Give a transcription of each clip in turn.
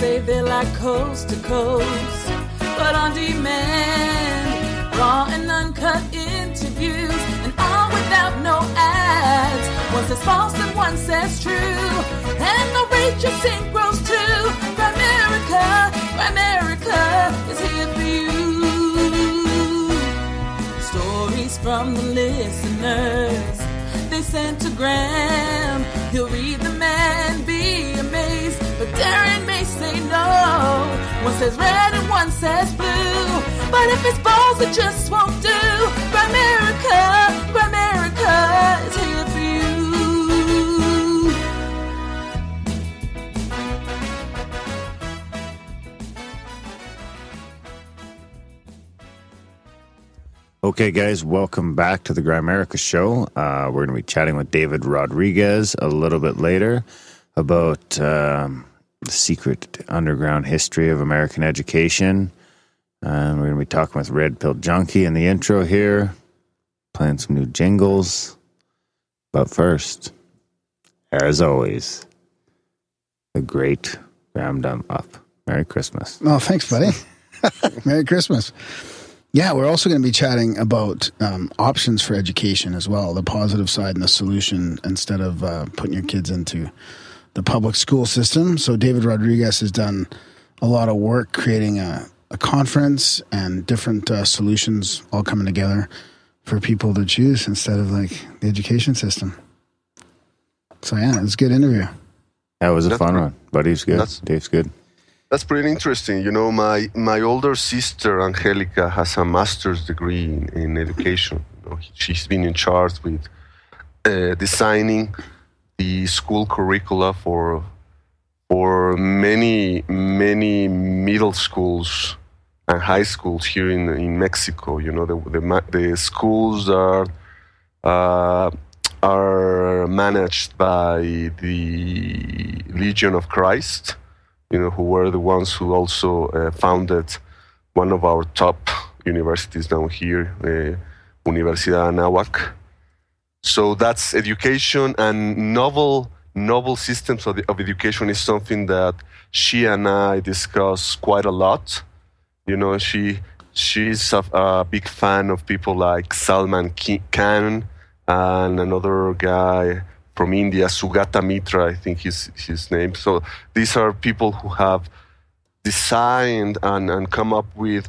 say they like coast to coast, but on demand, raw and uncut interviews, and all without no ads. One says false and one says true, and the rate you sing grows too. Grimerica, Grimerica is here for you. Stories from the listeners they sent to Graham. He'll read them and be But Darren may say no. One says red and one says blue. But if it's balls, it just won't do. Grimerica, Grimerica is here for you. Okay, guys, welcome back to the Grimerica Show. Uh, we're going to be chatting with David Rodriguez a little bit later about um, the secret underground history of American education. We're going to be talking with Red Pill Junkie in the intro here, playing some new jingles. But first, as always, the great Graham Dunlop. Merry Christmas. Oh, thanks, buddy. Merry Christmas. Yeah, we're also going to be chatting about um, options for education as well, the positive side and the solution instead of uh, putting your kids into the public school system. So, David Rodriguez has done a lot of work creating a, a conference and different uh, solutions all coming together for people to choose instead of like the education system. So, yeah, it's a good interview. That was a That's fun great. one. Buddy's good. That's- Dave's good. That's pretty interesting. You know, my my older sister Angelica has a master's degree in, in education. You know, she's been in charge with uh, designing the school curricula for for many many middle schools and high schools here in in Mexico. You know, the the, the schools are uh, are managed by the Legion of Christ you know, who were the ones who also uh, founded one of our top universities down here, uh, Universidad Anahuac. So that's education and novel, novel systems of, of education is something that she and I discuss quite a lot. You know, she she's a, a big fan of people like Salman Khan and another guy from India, Sugata Mitra, I think is his name. So these are people who have designed and, and come up with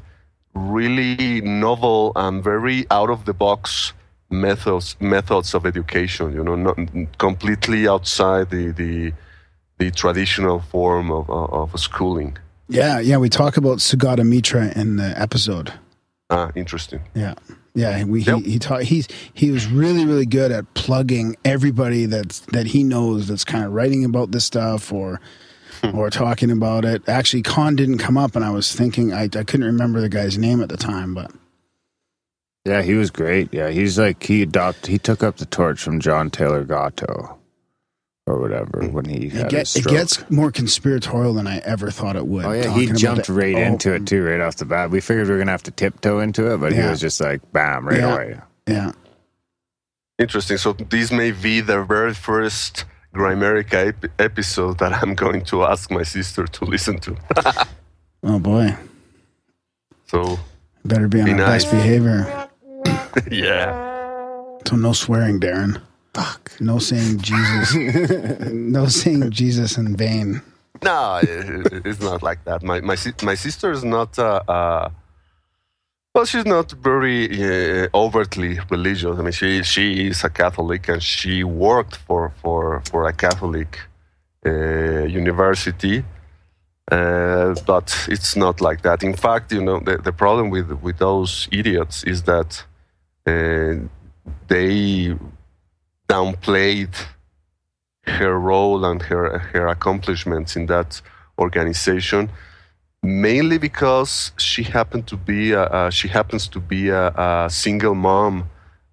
really novel and very out of the box methods methods of education. You know, not completely outside the the, the traditional form of, of, of schooling. Yeah, yeah, we talk about Sugata Mitra in the episode. Ah, interesting. Yeah, yeah. We Yep. he he taught he's he was really really good at plugging everybody that's that he knows that's kind of writing about this stuff or or talking about it. Actually, Khan didn't come up, and I was thinking I I couldn't remember the guy's name at the time, but Yeah, he was great. Yeah, he's like he adopted. He took up the torch from John Taylor Gatto, or whatever, when he it, get, his it gets more conspiratorial than I ever thought it would. Oh yeah, he jumped the- right oh, into it too, right off the bat. We figured we were gonna have to tiptoe into it, but he was just like, bam, right Yeah. away. Yeah, Interesting. So this may be the very first Grimerica ep- episode that I'm going to ask my sister to listen to. oh boy, So better be on Be our nice. best behavior. yeah. So no swearing, Darren. Fuck. No saying Jesus. no saying Jesus in vain. No, it, it- it's not like that. My my my sister is not. Uh, uh, well, she's not very uh, overtly religious. I mean, she she is a Catholic and she worked for for for a Catholic uh, university. Uh, but it's not like that. In fact, you know, the, the problem with with those idiots is that they downplayed her role and her her accomplishments in that organization mainly because she happened to be a, uh, she happens to be a, a single mom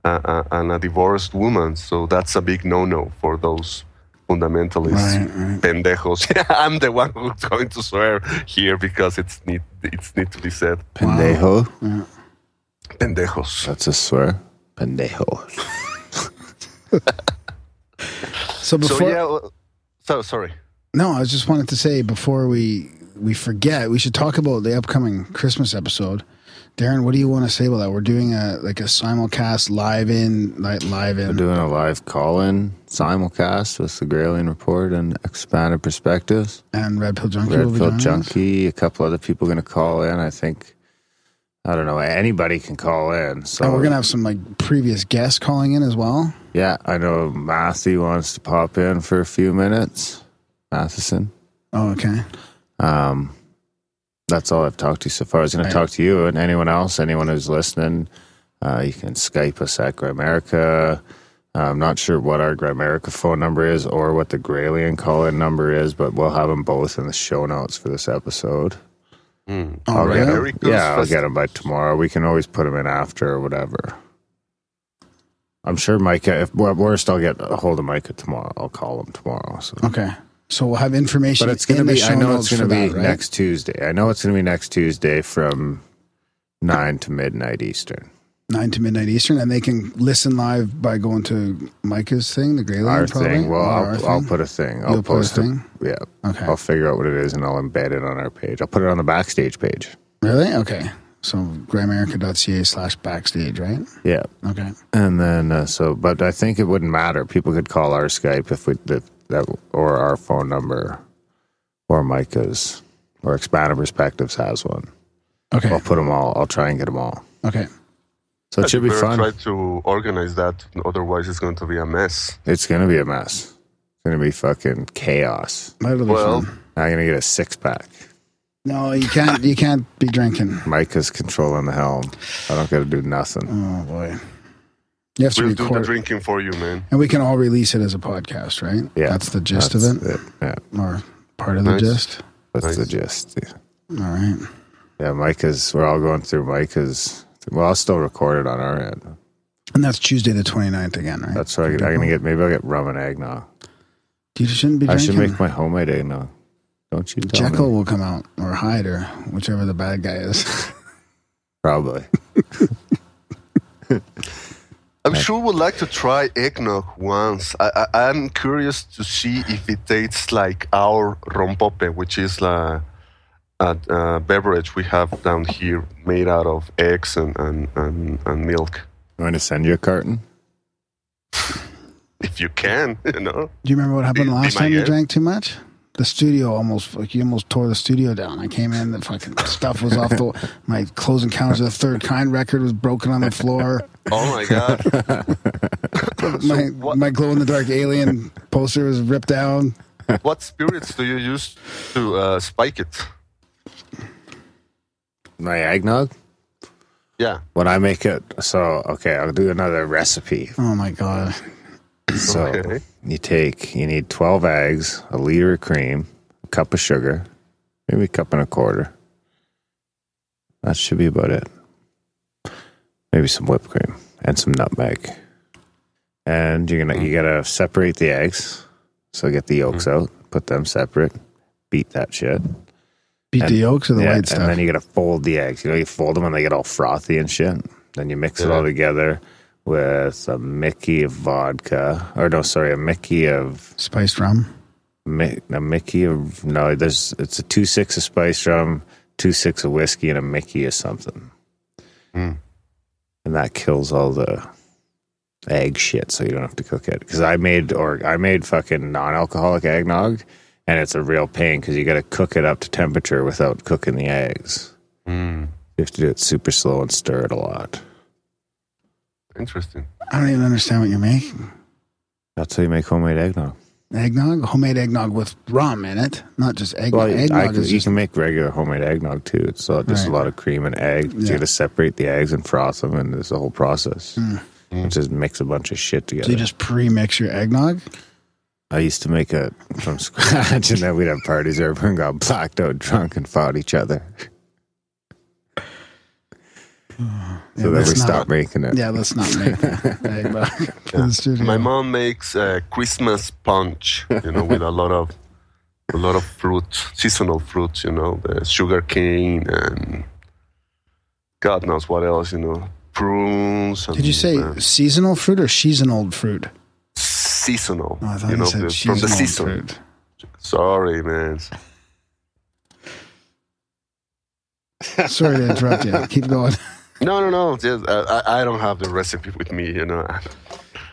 uh, and a divorced woman. So that's a big no-no for those fundamentalists Right, right. pendejos. I'm the one who's going to swear here because it's need it's need to be said. Pendejo. Pendejos That's a swear. Pendejo. So before so yeah well, so sorry No, I just wanted to say before we we forget, we should talk about the upcoming Christmas episode. Darren, what do you want to say about that? We're doing a like a simulcast live in, like live We're in. doing a live call-in simulcast with the Gralien Report and Expanded Perspectives. and Red Pill Junkie Red Pill. Junkie, a couple other people going to call in. I think, I don't know, anybody can call in. So And we're gonna have some like previous guests calling in as well. yeah, I know Matthew wants to pop in for a few minutes. Matheson. Oh, okay. Um, that's all I've talked to so far. I was going Right. to talk to you and anyone else, anyone who's listening. Uh, you can Skype us at Grimerica. I'm not sure what our Grimerica phone number is or what the Gralien call-in number is, but we'll have them both in the show notes for this episode. Mm. Oh, I'll really? get 'em- America's yeah, I'll get them by tomorrow. We can always put them in after or whatever. I'm sure Micah, if worst, I'll get a hold of Micah tomorrow. I'll call him tomorrow. So. Okay. So we'll have information. But it's going to be. I know it's going to be that, right? next Tuesday. I know it's going to be next Tuesday from nine to midnight Eastern. Nine to midnight Eastern, and they can listen live by going to Micah's thing, the Gralien, probably. thing. Well, our I'll, I'll put a thing. I'll You'll put a post it. thing? Yeah. Okay. I'll figure out what it is and I'll embed it on our page. I'll put it on the backstage page. Really? Okay. So grimerica.ca slash backstage, right? Yeah. Okay. And then uh, so, but I think it wouldn't matter. People could call our Skype if we that that or our phone number, or Micah's, or Expanded Perspectives has one. Okay. I'll put them all. I'll try and get them all. Okay. So it should be better fun. Try to organize that, otherwise it's going to be a mess. It's gonna be a mess. It's gonna be fucking chaos. That'll be Well- fun. I'm gonna get a six pack. No, you can't. You can't be drinking. Micah's controlling the helm. I don't got to do nothing. Oh boy. You have to We'll do the drinking for you, man. and we can all release it as a podcast, right? Yeah, That's the gist That's of it, Yeah, or part of the gist. that's the gist. Yeah. All right. yeah, Micah's. We're all going through Micah's. Well, I'll still record it on our end. And that's Tuesday the 29th again, right? That's why I, I'm gonna get. Maybe I'll get rum and eggnog. You shouldn't be I drinking. should make my homemade eggnog. Don't you? Tell Jekyll me. will come out, or Hyde, or whichever the bad guy is. Probably. I'm sure would like to try eggnog once. I, I, I'm curious to see if it tastes like our rompope, which is a, a, a beverage we have down here made out of eggs and, and, and, and milk. I'm going to send you a carton. If you can, you know. Do you remember what happened Be- last be time you drank too much? The studio almost like you almost tore the studio down. I came in, the fucking stuff was off the. My Close Encounters of the third kind record was broken on the floor. Oh my God. my what- my glow in the dark alien poster was ripped down. what spirits do you use to uh, spike it? My eggnog. Yeah. When I make it, so okay, I'll do another recipe. Oh my god! So Okay. you take, you need 12 eggs, a liter of cream, a cup of sugar, maybe a cup and a quarter. That should be about it. Maybe some whipped cream and some nutmeg. And you're gonna you gotta separate the eggs. So get the yolks mm-hmm. out, put them separate, beat that shit. Beat And- the yolks or the Yeah, white stuff. And then you gotta fold the eggs. You know, you fold them and they get all frothy and shit. Then you mix it all together with a Mickey of vodka, or no, sorry, a Mickey of Spiced rum. Mi- a Mickey of no. There's it's a two six of spice rum, two six of whiskey, and a Mickey of something. Mm. And that kills all the egg shit, so you don't have to cook it. Because I made or I made fucking non-alcoholic eggnog, and it's a real pain because you got to cook it up to temperature without cooking the eggs. Mm. You have to do it super slow and stir it a lot. Interesting. I don't even understand what you're making. That's how you make homemade eggnog. Eggnog, homemade eggnog with rum in it, not just egg. Well, eggnog I can, is you just can make regular homemade eggnog too. It's uh, just a lot of cream and egg. You Yeah. got to separate the eggs and froth them, and there's a whole process. Mm. Which is mix a bunch of shit together. So you just pre-mix your eggnog. I used to make it from scratch, and then we'd have parties where everyone got blacked out, drunk, and fought each other. So Yeah, then we not- stopped making it. Yeah, let's not make eggnog for the studio. My mom makes uh, Christmas punch, you know, with a lot of a lot of fruit, seasonal fruits, you know, the sugar cane and God knows what else, you know, prunes. And, Did you say uh, seasonal fruit or seasonal fruit? Seasonal? Oh, I you you, know, said the- from the seasonal season. fruit. Sorry, man. Sorry to interrupt you. Keep going. No, no, no. Just, uh, I, I don't have the recipe with me, you know.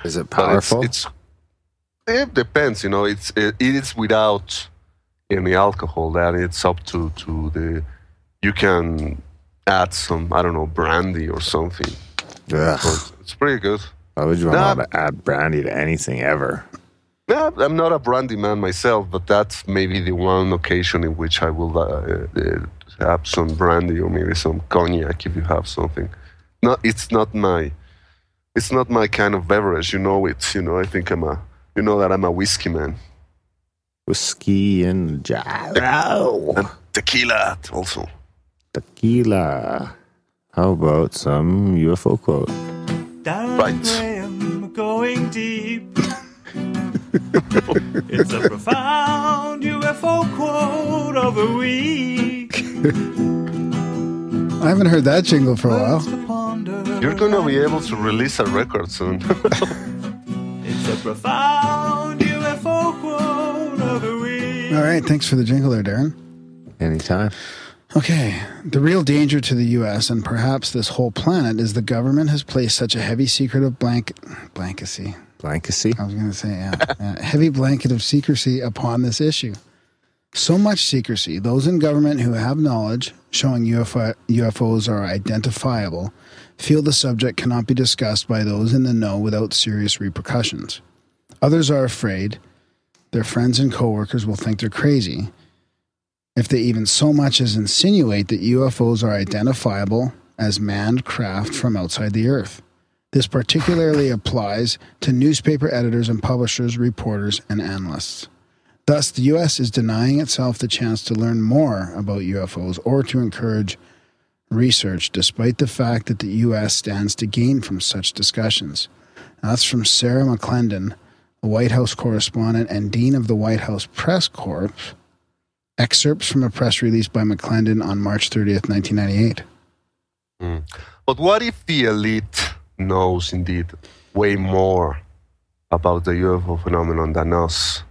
Is it But it's- powerful? It's, it depends, you know. It's it, it is without any alcohol. Then it's up to to the. You can add some I don't know brandy or something. Yeah, it's pretty good. Why would you Nah. want to add brandy to anything ever? Yeah, I'm not a brandy man myself, but that's maybe the one occasion in which I will uh, uh, have some brandy or maybe some cognac if you have something. No, it's not my, it's not my kind of beverage. You know it. You know, I think I'm a, you know that I'm a whiskey man. Whiskey and gyro. And tequila also. Tequila. How about some UFO quote? Darren Right. Graham going deep. it's a profound UFO quote of the week. I haven't heard that jingle for a while. Words to ponder. You're gonna be able to release a record soon. It's a profound UFO quote of the week. All right. Thanks for the jingle there, Darren. Anytime. Okay. The real danger to the U.S. and perhaps this whole planet is the government has placed such a heavy secret of blank blankecy. Blankecy. I was going to say, yeah, yeah, heavy blanket of secrecy upon this issue. So much secrecy. Those in government who have knowledge showing UFO, UFOs are identifiable feel the subject cannot be discussed by those in the know without serious repercussions. Others are afraid their friends and coworkers will think they're crazy if they even so much as insinuate that UFOs are identifiable as manned craft from outside the Earth. This particularly applies to newspaper editors and publishers, reporters, and analysts. Thus, the U.S. is denying itself the chance to learn more about UFOs or to encourage research, despite the fact that the U.S. stands to gain from such discussions. Now, that's from Sarah McClendon, a White House correspondent and Dean of the White House Press Corps. Excerpts from a press release by McClendon on March 30th, 1998. Hmm. But what if the elite knows indeed way more about the UFO phenomenon than us,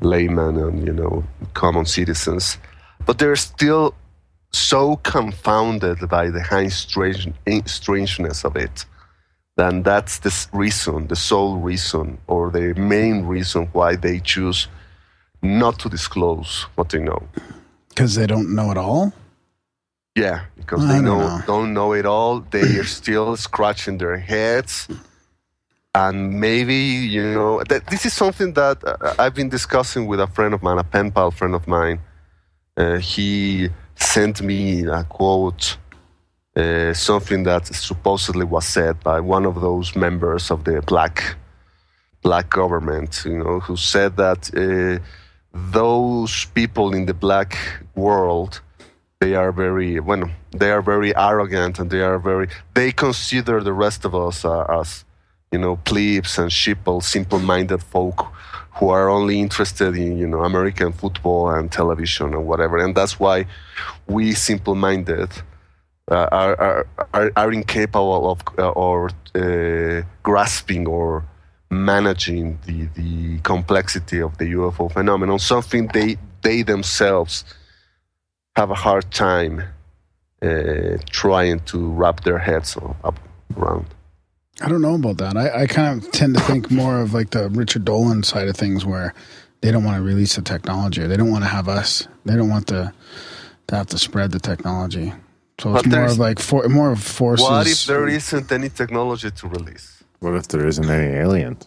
laymen and you know common citizens? But they're still so confounded by the high strange, strangeness of it. Then that's the reason, the sole reason, or the main reason why they choose not to disclose what they know. Because they don't know it all? Yeah, because I they don't know, don't know it all. They are still scratching their heads, and maybe you know that this is something that uh, I've been discussing with a friend of mine, a pen pal friend of mine. Uh, he sent me a quote, uh, something that supposedly was said by one of those members of the black black government. You know, who said that uh, those people in the black world they are very well they are very arrogant and they are very they consider the rest of us uh, as you know plebes and sheeple simple-minded folk who are only interested in you know american football and television and whatever. And that's why we simple-minded uh, are, are, are are incapable of uh, or uh, grasping or managing the the complexity of the UFO phenomenon something they they themselves have a hard time uh, trying to wrap their heads up around. I don't know about that. I, I kind of tend to think more of like the Richard Dolan side of things where they don't want to release the technology or they don't want to have us. They don't want to, to have to spread the technology. So it's But more of like for, more of forces. What if there isn't any technology to release? What if there isn't any aliens?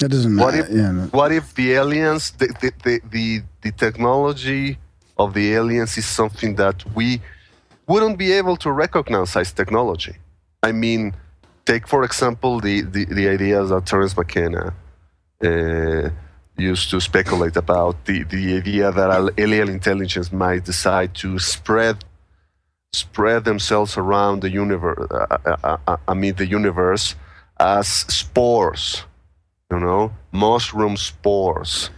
That doesn't What matter. if- yeah, no. What if the aliens, the, the, the, the, the technology of the aliens is something that we wouldn't be able to recognize as technology? I mean, take for example the, the, the ideas that Terence McKenna uh, used to speculate about the, the idea that alien intelligence might decide to spread spread themselves around the universe, uh, uh, uh, I mean the universe, as spores, you know, mushroom spores.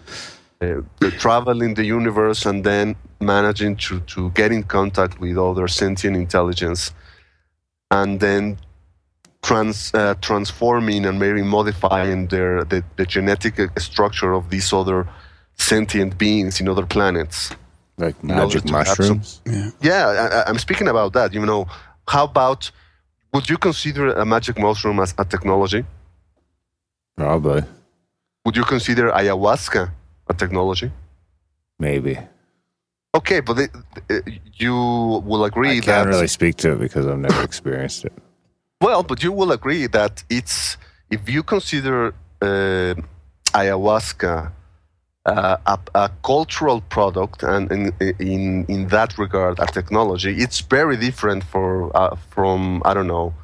Uh, they travel in the universe and then managing to, to get in contact with other sentient intelligence and then trans, uh, transforming and maybe modifying their, the, the genetic structure of these other sentient beings in other planets Like magic to have some- mushrooms. Yeah. Yeah, I, I- I'm speaking about that. You know, how about would you consider a magic mushroom as a technology? Probably. Would you consider ayahuasca a technology? Maybe. Okay, but it, uh, you will agree that I that can't really speak to it because I've never experienced it. well, but you will agree that it's if you consider uh, ayahuasca uh, a, a cultural product and in, in in that regard a technology, it's very different for uh, from I don't know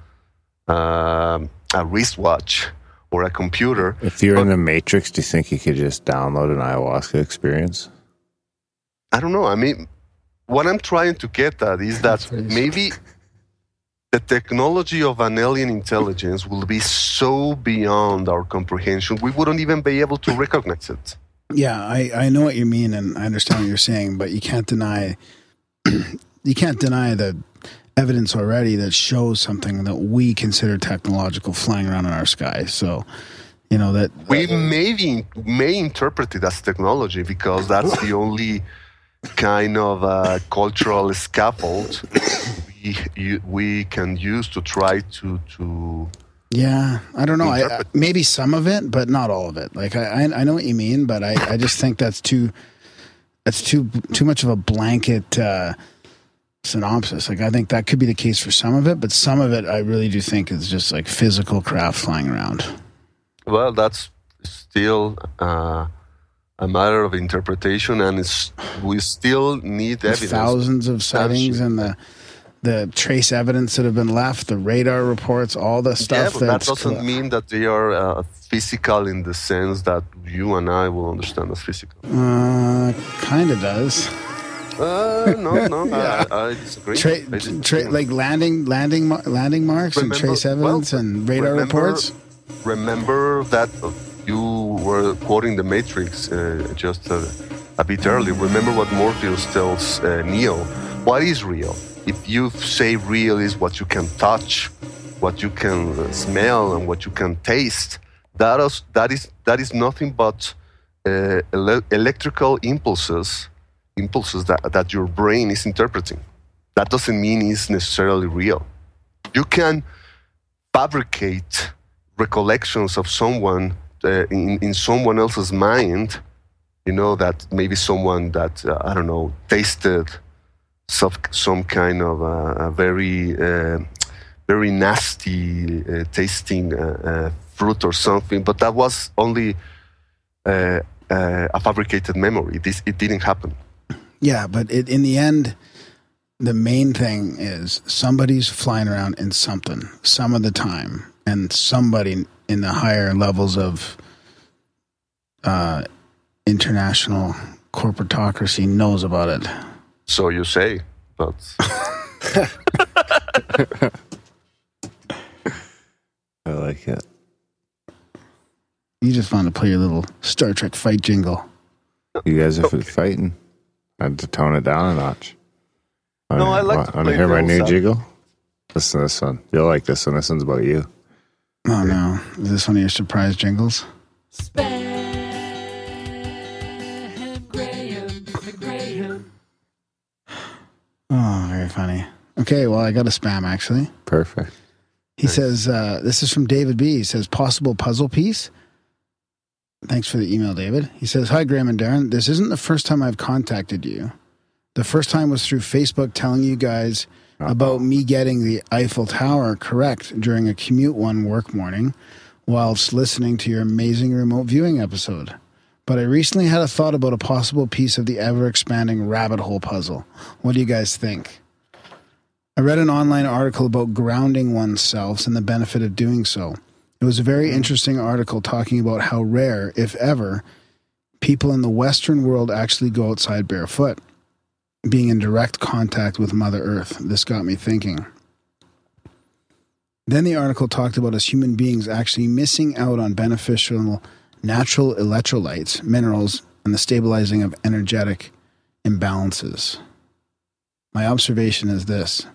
um a wristwatch or a computer. If you're in the Matrix, do you think you could just download an ayahuasca experience? I don't know. I mean, what I'm trying to get at is that maybe the technology of an alien intelligence will be so beyond our comprehension, we wouldn't even be able to recognize it. Yeah, I, I know what you mean and I understand what you're saying, but you can't deny you can't deny the evidence already that shows something that we consider technological flying around in our sky. So, you know that We maybe may interpret it as technology because that's the only kind of uh, cultural scaffold we, we can use to try to to Yeah, I don't know. I, I, maybe some of it, but not all of it. Like I, I, I know what you mean, but I, I just think that's too, that's too too much of a blanket uh, synopsis. Like I think that could be the case for some of it, but some of it I really do think is just like physical craft flying around. Well, that's still uh, a matter of interpretation, and it's, we still need evidence. thousands of sightings and the the trace evidence that have been left, the radar reports, all the Yeah, stuff but that doesn't coll- mean that they are uh, physical in the sense that you and I will understand as physical. uh, kind of does. Uh, no, no, I, I disagree. Tra- I disagree. tra- like landing landing landing marks Remember- and trace evidence well, and radar remember- reports. Remember that you were quoting the Matrix uh, just a, a bit earlier. Remember what Morpheus tells uh, Neo. What is real? If you say real is what you can touch, what you can uh, smell, and what you can taste, that is that is that is nothing but uh, ele- electrical impulses, impulses that, that your brain is interpreting. That doesn't mean it's necessarily real. You can fabricate recollections of someone uh, in, in someone else's mind you know that maybe someone that uh, i don't know tasted some, some kind of uh, a very uh, very nasty uh, tasting uh, fruit or something but that was only a fabricated memory this it didn't happen Yeah, but it, in the end, the main thing is somebody's flying around in something some of the time, and somebody in the higher levels of uh, international corporatocracy knows about it. So you say but I like it. You just want to play your little Star Trek fight jingle. You guys are fighting. I had to tone it down a notch. No, I like to Want to hear my new advocate. jiggle? Listen to this one. You'll like this one. This one's about you. Oh no, is this one of your surprise jingles? Spam funny. Okay, well, I got a spam actually. Perfect. He says, uh, this is from David B. He says, possible puzzle piece. Thanks for the email, David. He says, Hi, Graham and Darren. This isn't the first time I've contacted you. The first time was through Facebook telling you guys about me getting the Eiffel Tower correct during a commute one work morning whilst listening to your amazing remote viewing episode. But I recently had a thought about a possible piece of the ever expanding rabbit hole puzzle. What do you guys think? I read an online article about grounding oneself and the benefit of doing so. It was a very mm. interesting article talking about how rare, if ever, people in the Western world actually go outside barefoot, being in direct contact with Mother Earth. This got me thinking. Then the article talked about us human beings actually missing out on beneficial natural electrolytes, minerals, and the stabilizing of energetic imbalances. My observation is this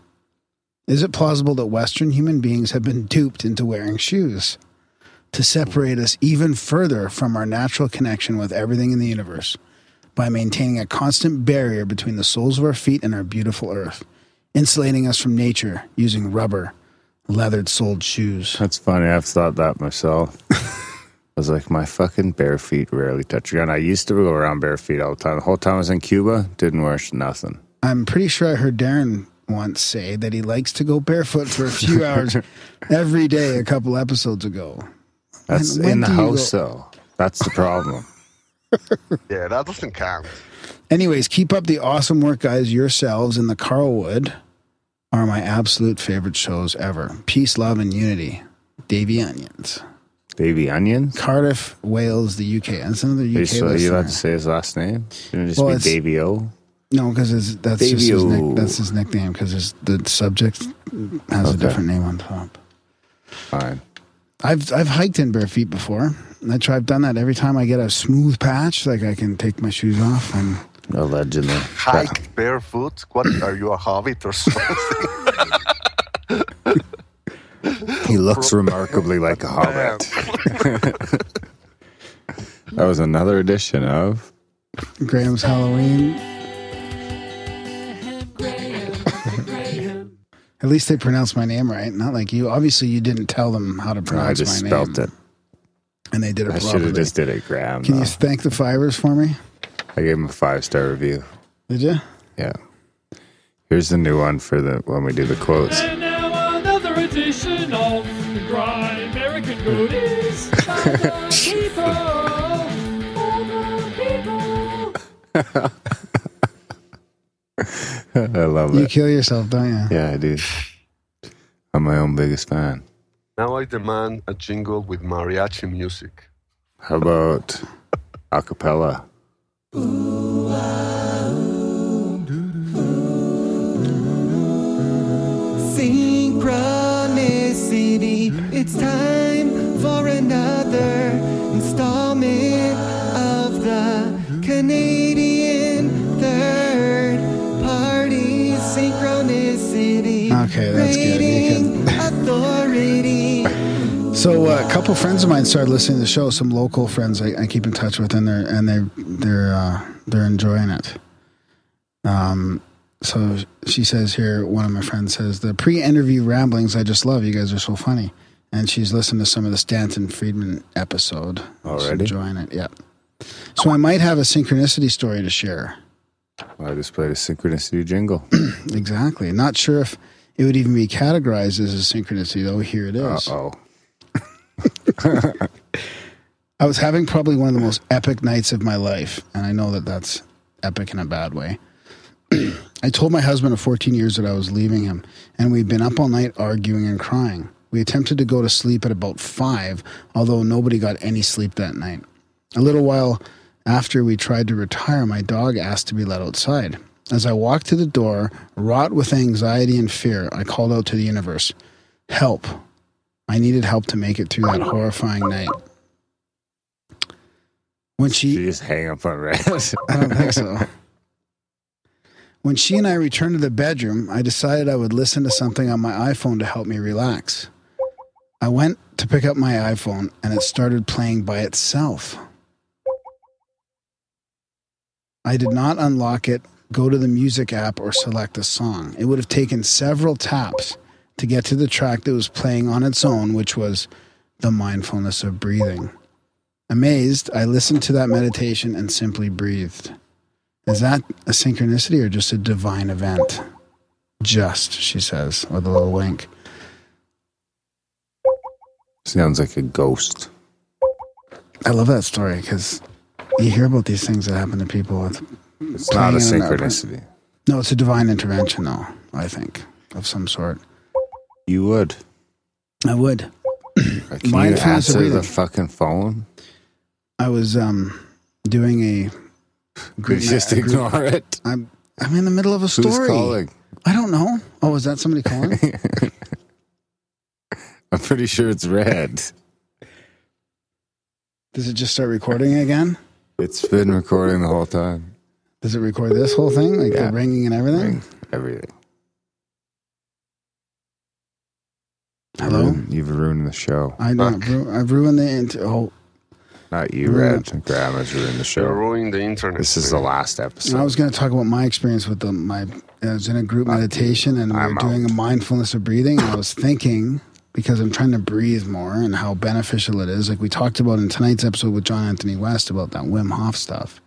Is it plausible that Western human beings have been duped into wearing shoes to separate us even further from our natural connection with everything in the universe, by maintaining a constant barrier between the soles of our feet and our beautiful earth, insulating us from nature using rubber, leathered soled shoes. That's funny. I've thought that myself. I was like, my fucking bare feet rarely touch ground. I used to go around bare feet all the time. The whole time I was in Cuba, didn't wear nothing. I'm pretty sure I heard Darren once say that he likes to go barefoot for a few hours every day a couple episodes ago. That's When- when in the house, go- though. That's the problem. Yeah, that doesn't count. Anyways, keep up the awesome work, guys. Yourselves and the Carlwood are my absolute favorite shows ever. Peace, love, and unity. Davy Onions. Baby onions. Cardiff, Wales, the UK. That's another Are you, UK so you listener. allowed to say his last name? Shouldn't it just Well, be it's- Davy O? No, because that's just his, nick, that's his nickname. Because the subject has a different name on top. Fine. I've I've hiked in bare feet before. I try, I've done that every time I get a smooth patch, like I can take my shoes off and Allegedly. Hike barefoot. What are you a hobbit or something? He looks remarkably like a hobbit. That was another edition of Graham's Halloween. At least they pronounced my name right, not like you. Obviously, you didn't tell them how to I pronounce just my spelt name, it. and they did it I should properly. have just did it, Graham. Can though. you thank the fivers for me? I gave him a five star review. Did you? Yeah. Here's the new one for the when we do the quotes. And now another edition of the Grind American Goodies. For the people, for the people. I love You it. You kill yourself, don't you? Yeah, I do. I'm my own biggest fan. now I demand a jingle with mariachi music. How about a cappella? Synchronicity. It's time for another installment of the Canadian Okay, that's good. You Rating authority. So uh, a couple friends of mine started listening to the show. Some local friends I, I keep in touch with, and they're and they're they're uh, they're enjoying it. Um, so she says here, one of my friends says the pre-interview ramblings I just love. You guys are so funny, and she's listened to some of the Stanton Friedman episode. She's Already? enjoying it. Yeah. So I might have a synchronicity story to share. I just played a synchronicity jingle. Exactly. Not sure if it would even be categorized as a synchronicity, though. Here it is. Uh oh. I was having probably one of the most epic nights of my life, and I know that that's epic in a bad way. I told my husband of 14 years that I was leaving him, and we'd been up all night arguing and crying. We attempted to go to sleep at about 5, although nobody got any sleep that night. A little while after we tried to retire, my dog asked to be let outside. As I walked to the door, wrought with anxiety and fear, I called out to the universe, Help! I needed help to make it through that horrifying night. When she, you just hang up on red? I don't think so. When she and I returned to the bedroom, I decided I would listen to something on my iPhone to help me relax. I went to pick up my iPhone and it started playing by itself. I did not unlock it, go to the music app, or select a song. It would have taken several taps to get to the track that was playing on its own, which was The Mindfulness of Breathing. Amazed, I listened to that meditation and simply breathed. Is that a synchronicity or just a divine event? Just, she says, with a little wink. Sounds like a ghost. I love that story because you hear about these things that happen to people with. It's not a synchronicity. No, it's a divine intervention, though, I think, of some sort. You would. I would. Can you Mindfulness of answer the breathing. fucking phone? I was um, doing a. You just a group- ignore it? I'm, I'm in the middle of a story. Who's calling? I don't know. Oh, is that somebody calling? I'm pretty sure it's red. Does it just start recording again? It's been recording the whole time. Does it record this whole thing, like Yeah. the ringing and everything? Ring, Everything. Hello. Ruined- You've ruined the show. I know. I've ru- I've ruined the. Int- oh, Not you, Yeah. Red. Graham has ruined the They're ruining the internet. This is the last And I was going to talk about my experience with the, my. I was in a group uh, meditation and we I'm were doing a mindfulness of breathing. And I was thinking because I'm trying to breathe more and how beneficial it is. Like we talked about in tonight's episode with John Anthony West about that Wim Hof stuff.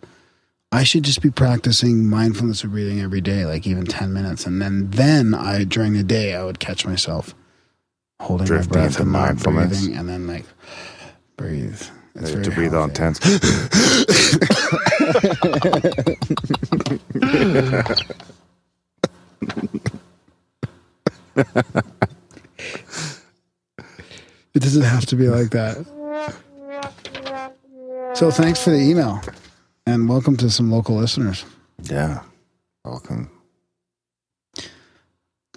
I should just be practicing mindfulness of breathing every day, like even ten minutes, and then then I during the day I would catch myself holding Drifting my breath and mindfulness. breathing, and then like breathe. It's to breathe healthy. intense. It doesn't have to be like that. So thanks for the email, and welcome to some local listeners. yeah. Welcome.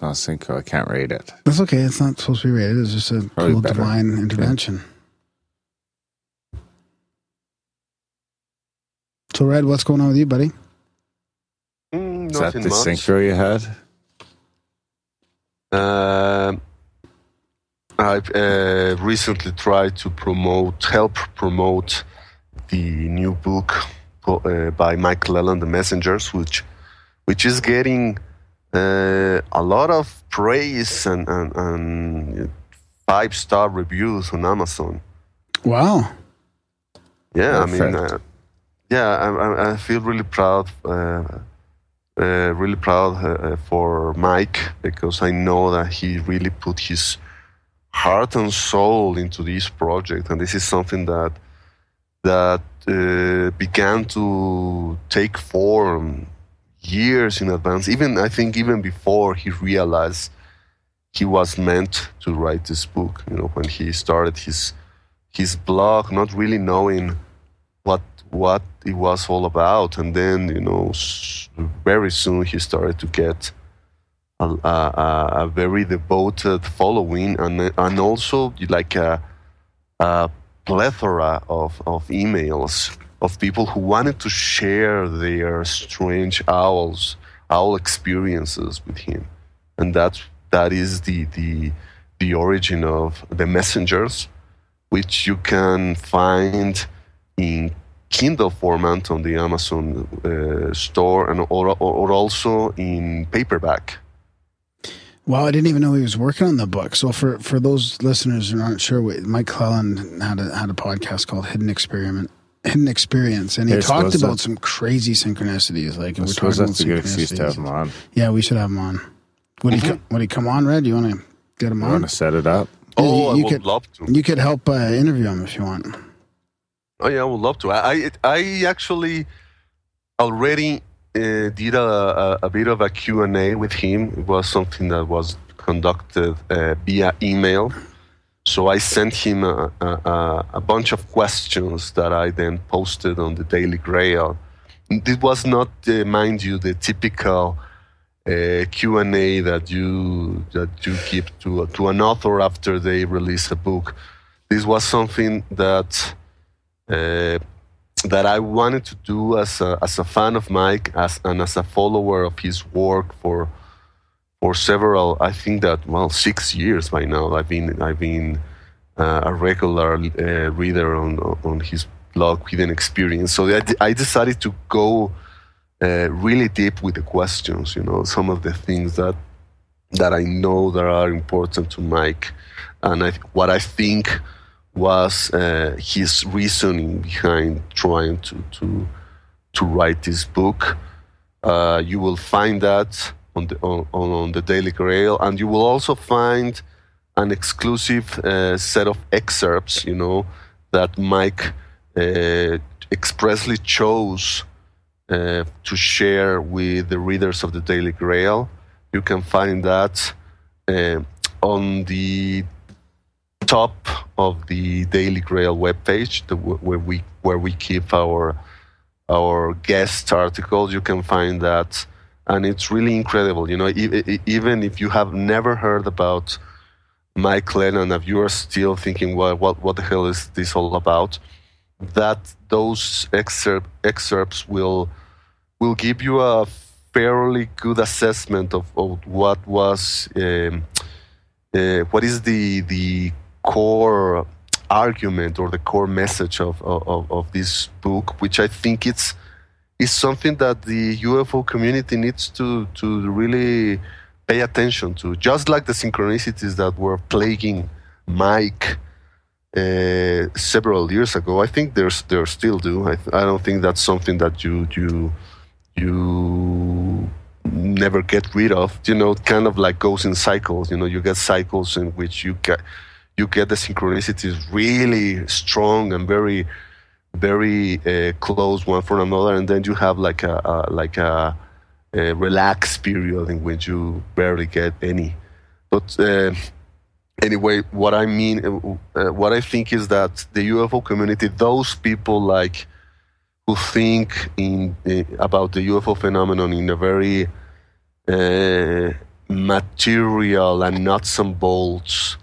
Not Cinco. I can't rate it. That's okay. It's not supposed to be rated. It's just a Probably cool better. divine intervention. So, Red, what's going on with you, buddy? Mm, Is that the much. synchro you had? Um, I've uh, recently tried to promote, help promote the new book uh, by Michael Clelland, The Messengers, which which is getting uh, a lot of praise and, and, and five star reviews on Amazon. Wow. Yeah, I mean, uh, yeah, I, I, I feel really proud, uh, uh, really proud uh, for Mike because I know that he really put his heart and soul into this project, and this is something that that uh, began to take form years in advance. Even I think even before he realized he was meant to write this book. You know, when he started his his blog, not really knowing what what it was all about, and then you know, very soon he started to get a, a, a- very devoted following, and and also like a, a plethora of of emails of people who wanted to share their strange owls owl experiences with him, and that's that is the the the origin of the messengers which you can find in Kindle format on the Amazon uh, store and or, or, or also in paperback. Wow, I didn't even know he was working on the book. So for for those listeners who aren't sure, Mike Clelland had a had a podcast called Hidden Experiment, Hidden Experience, and he I talked about that- some crazy synchronicities. Like I we're suppose talking that's a about good excuse to have him on. Yeah, we should have him on. Would he co- would he come on, Red? You want to get him You on? want to set it up? Oh, you I would could- love to. You could help uh, interview him if you want. Oh yeah, I would love to. I I, I actually already uh, did a, a, a bit of a Q&A with him. It was something that was conducted uh, via email. So I sent him a, a, a- a bunch of questions that I then posted on the Daily Grail. It was not, uh, mind you, the typical uh, Q&A that you that you give to to an author after they release a book. This was something that uh, that I wanted to do as a, as a fan of Mike as, and as a follower of his work for for several. I think that well six years by now. I've been I've been uh, a regular uh, reader on on his blog Hidden Experience. So I, I decided to go uh, really deep with the questions. You know, some of the things that that I know that are important to Mike, and I, what I think was uh, his reasoning behind trying to to to write this book. Uh, you will find that on the on, on the Daily Grail, and you will also find an exclusive uh, set of excerpts. You know that Mike uh, expressly chose uh, to share with the readers of the Daily Grail. You can find that uh, on the top of the Daily Grail webpage, the, where we where we keep our our guest articles. You can find that, and it's really incredible. You know, e- even if you have never heard about Mike Clelland, if you are still thinking, well, what what the hell is this all about? That those excerpt, excerpts will will give you a fairly good assessment of, of what was um, uh, what is the the core argument or the core message of, of, of this book, which I think it's is something that the UFO community needs to to really pay attention to. Just like the synchronicities that were plaguing Mike uh, several years ago, I think there's there still do. I, I don't think that's something that you you you never get rid of. You know, it kind of like goes in cycles. You know, you get cycles in which you get you get the synchronicities really strong and very very uh, close one for another, and then you have like a, a like a, a, relaxed period in which you barely get any. But uh, anyway, what I mean, uh, uh what I think is that the UFO community, those people like who think in uh, about the UFO phenomenon in a very uh, material and nuts and bolts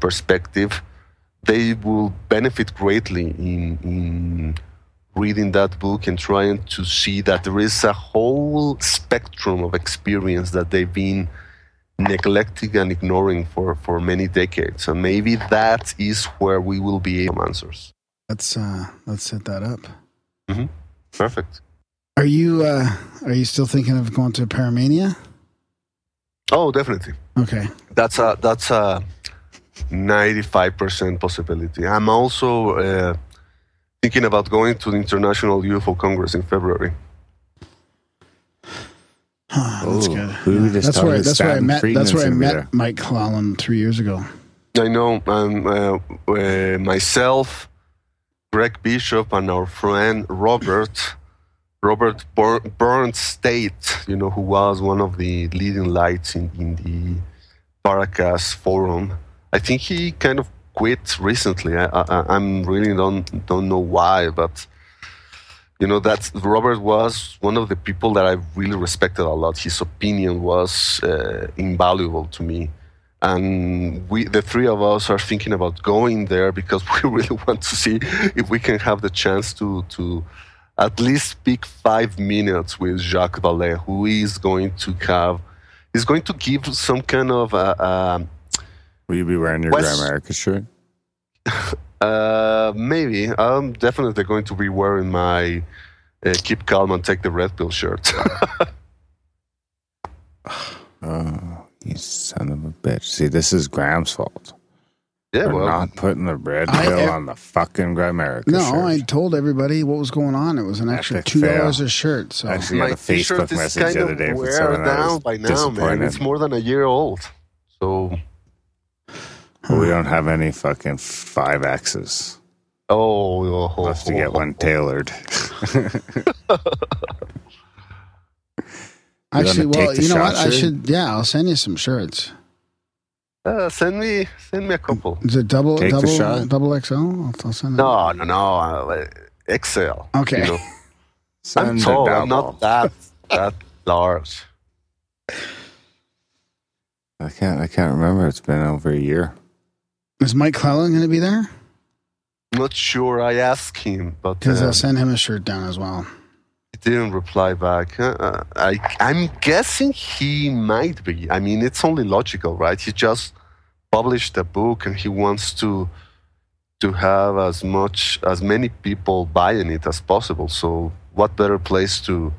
perspective they will benefit greatly in, in reading that book and trying to see that there is a whole spectrum of experience that they've been neglecting and ignoring for, for many decades. And maybe that is where we will be able to answers. Let's uh, let's set that up. Mm-hmm. Perfect. Are you uh, are you still thinking of going to Paramania? Oh, definitely. Okay. That's a that's a 95% possibility. I'm also uh, thinking about going to the International UFO Congress in February. Oh, that's Ooh, good. who Yeah. That's where that's where I met that's where I met there. Mike Clelland three years ago. I know um, uh, uh, myself, Greg Bishop, and our friend Robert, Robert Bur- Burns State, you know, who was one of the leading lights in, in the Paracast forum. I think he kind of quit recently. I, I, I'm really don't don't know why, but you know that Robert was one of the people that I really respected a lot. His opinion was uh, invaluable to me, and we, the three of us, are thinking about going there because we really want to see if we can have the chance to to at least speak five minutes with Jacques Vallée, who is going to have, is going to give some kind of. Uh, um Will you be wearing your West- Grimerica shirt? Uh, maybe. I'm definitely going to be wearing my uh, keep calm and take the red pill shirt. Oh, you son of a bitch. See, this is Graham's fault. yeah, For well, not putting the red pill I- on the fucking Grimerica No, shirt. I told everybody what was going on. It was an extra Epic two dollars fail. a shirt. So Actually, got my a Facebook message kind the other day from wear someone that down by now, man. disappointed. It's more than a year old. So, But we don't have any fucking five axes. oh, oh, We'll have to get one tailored. actually, well, you know what? shot I should. Yeah, I'll send you some shirts. Uh, send me, send me a couple. Is it double Take the double shot. double XL? I'll, I'll send it. No, no, no. Uh, XL. Okay. You know, I'm tall. I'm not that that large. I can't. I can't remember. It's been over a year. Is Mike Clelland going to be there? Not sure. I asked him, but Because uh, I'll send him a shirt down as well. He didn't reply back. Uh, uh, I, I'm guessing he might be. I mean, it's only logical, right? He just published a book and he wants to to have as much as many people buying it as possible. So, what better place to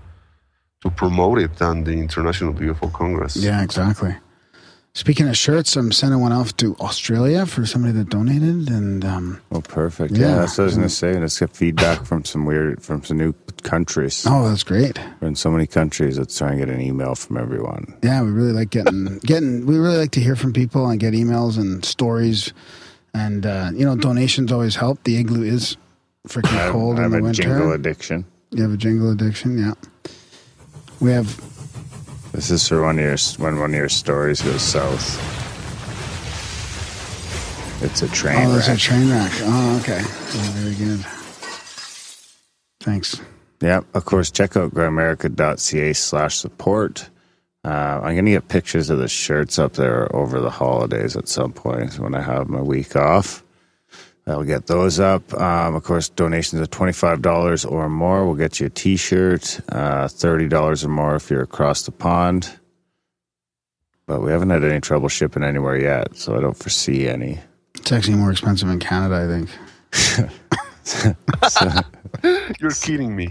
to promote it than the International UFO Congress? Yeah, exactly. Speaking of shirts, I'm sending one off to Australia for somebody that donated, and um, Oh, perfect. Yeah, Yeah. that's what I was gonna say. Let's get feedback from some weird, from some new countries. oh, that's great. We're in so many countries. Let's try and get an email from everyone. Yeah, we really like getting getting. We really like to hear from people and get emails and stories, and uh, you know, donations always help. The igloo is freaking I have, cold I in have the a jingle winter. addiction. You have a jingle addiction, yeah. We have This is for one of your when one of your stories goes south. It's a train oh, there's a train wreck. Oh, okay, oh, very good. Thanks. Yep. Of course, check out grimerica.ca slash support. Uh, I'm going to get pictures of the shirts up there over the holidays at some point when I have my week off. I'll get those up. Um, of course, donations of $25 or more will get you a t shirt, uh, $30 or more if you're across the pond. But we haven't had any trouble shipping anywhere yet, so I don't foresee any. It's actually more expensive in Canada, I think. You're kidding me.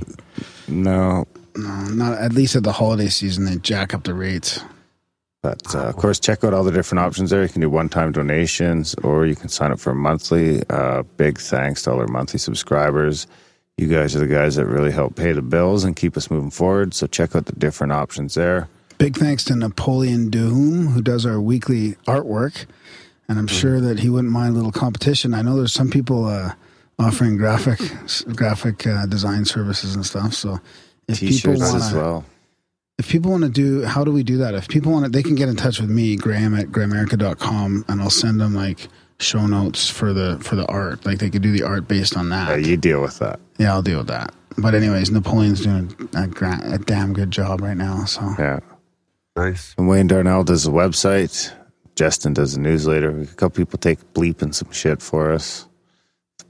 No, No, not at least at the holiday season. They jack up the rates. But uh, of course, check out all the different options there. You can do one time donations or you can sign up for a monthly. Uh, big thanks to all our monthly subscribers. You guys are the guys that really help pay the bills and keep us moving forward. So check out the different options there. Big thanks to Napoleon Duhum, who does our weekly artwork. And I'm sure that he wouldn't mind a little competition. I know there's some people uh, offering graphic graphic uh, design services and stuff. So if people T-shirts want as to, well. If people want to do, how do we do that? If people want to, they can get in touch with me, Graham at grimerica.com, and I'll send them like show notes for the for the art. Like they could do the art based on that. Yeah, you deal with that. Yeah, I'll deal with that. But anyways, Napoleon's doing a, gra- a damn good job right now. So Yeah. Nice. And Wayne Darnell does the website. Justin does the newsletter. A couple people take bleeping some shit for us.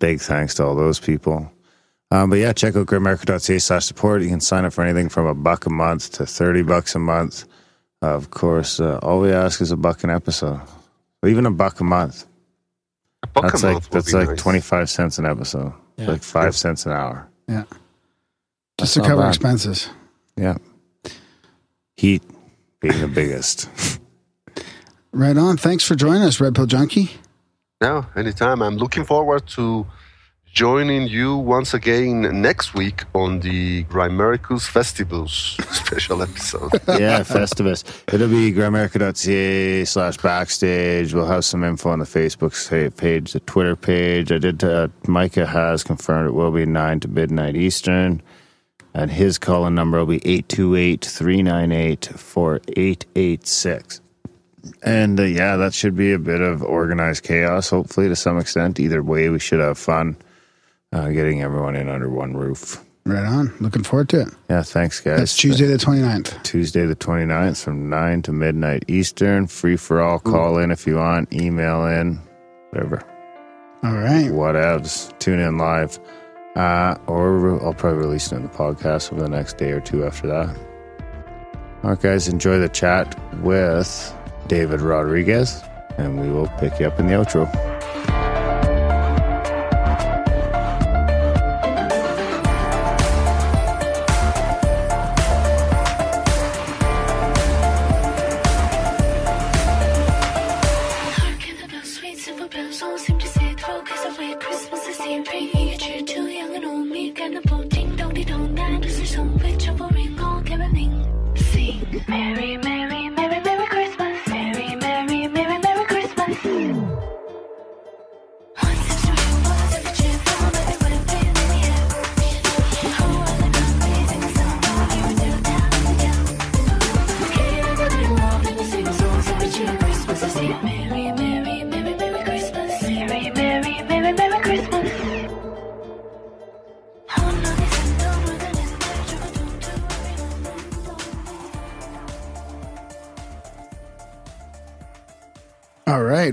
Big thanks to all those people. Um, but yeah, check out grimerica.ca slash support. You can sign up for anything from a buck a month to 30 bucks a month. Uh, of course, uh, all we ask is a buck an episode. Or even a buck a month. A buck That's a like month that's like nice. 25 cents an episode. Yeah. Like five cents an hour. yeah, That's just to cover bad. expenses. Yeah. Heat being the biggest. Right on. Thanks for joining us, Red Pill Junkie. No, anytime. I'm looking forward to joining you once again next week on the Grimerica's Festivus special episode. yeah, Festivus. It'll be grimerica.ca slash backstage. We'll have some info on the Facebook page, the Twitter page. I did, uh, Micah has confirmed it will be 9 to midnight Eastern. And his call in number will be 828 398 4886. And uh, yeah, that should be a bit of organized chaos, hopefully, to some extent. Either way, we should have fun uh, getting everyone in under one roof. Right on. Looking forward to it. Yeah, thanks, guys. That's Tuesday the 29th. Tuesday the 29th from 9 to midnight Eastern. Free for all. Call in if you want. Email in. Whatever. All right. Whatevs. Tune in live. Uh, or I'll probably release it in the podcast over the next day or two after that. All right, guys. Enjoy the chat with David Rodriguez. And we will pick you up in the outro. Sing, Merry,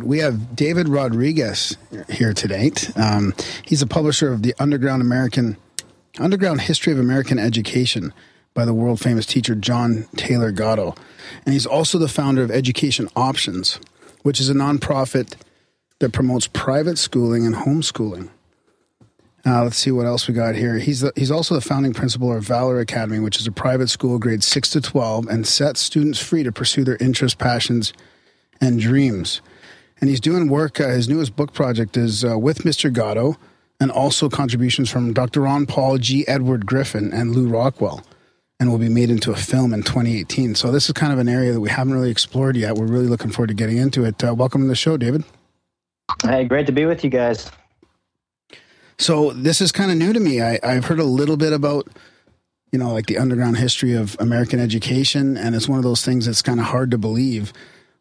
We have David Rodriguez here tonight. Um, he's a publisher of the Underground American Underground History of American Education by the world famous teacher John Taylor Gatto. And he's also the founder of Education Options, which is a nonprofit that promotes private schooling and homeschooling. Uh, let's see what else we got here. He's the, he's also the founding principal of Valor Academy, which is a private school grades six to twelve and sets students free to pursue their interests, passions, and dreams. And he's doing work. Uh, his newest book project is uh, with Mr. Gatto, and also contributions from Dr. Ron Paul, G. Edward Griffin, and Lew Rockwell, and will be made into a film in 2018. So this is kind of an area that we haven't really explored yet. We're really looking forward to getting into it. Uh, welcome to the show, David. Hey, great to be with you guys. So this is kind of new to me. I, I've heard a little bit about, you know, like the underground history of American education, and it's one of those things that's kind of hard to believe.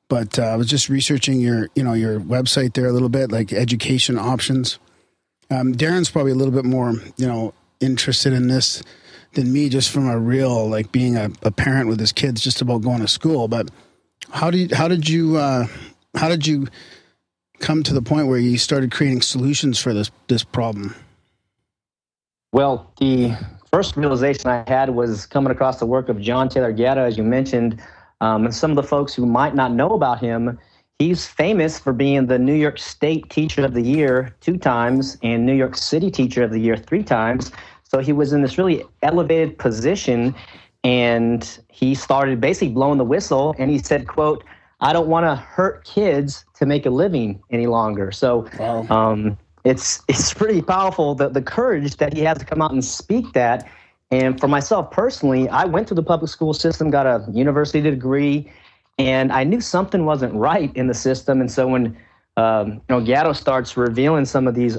But uh, I was just researching your, you know, your website there a little bit, like education options. Um, Darren's probably a little bit more, you know, interested in this than me, just from a real, like being a, a parent with his kids, just about going to school. But how did how did you uh, how did you come to the point where you started creating solutions for this this problem? Well, the first realization I had was coming across the work of John Taylor Gatto, as you mentioned. Um, and some of the folks who might not know about him, he's famous for being the New York State Teacher of the Year two times and New York City Teacher of the Year three times. So he was in this really elevated position, and he started basically blowing the whistle. And he said, "quote I don't want to hurt kids to make a living any longer." So. Um, it's it's pretty powerful the, the courage that he has to come out and speak that and for myself personally i went through the public school system got a university degree and i knew something wasn't right in the system and so when um, you know gatto starts revealing some of these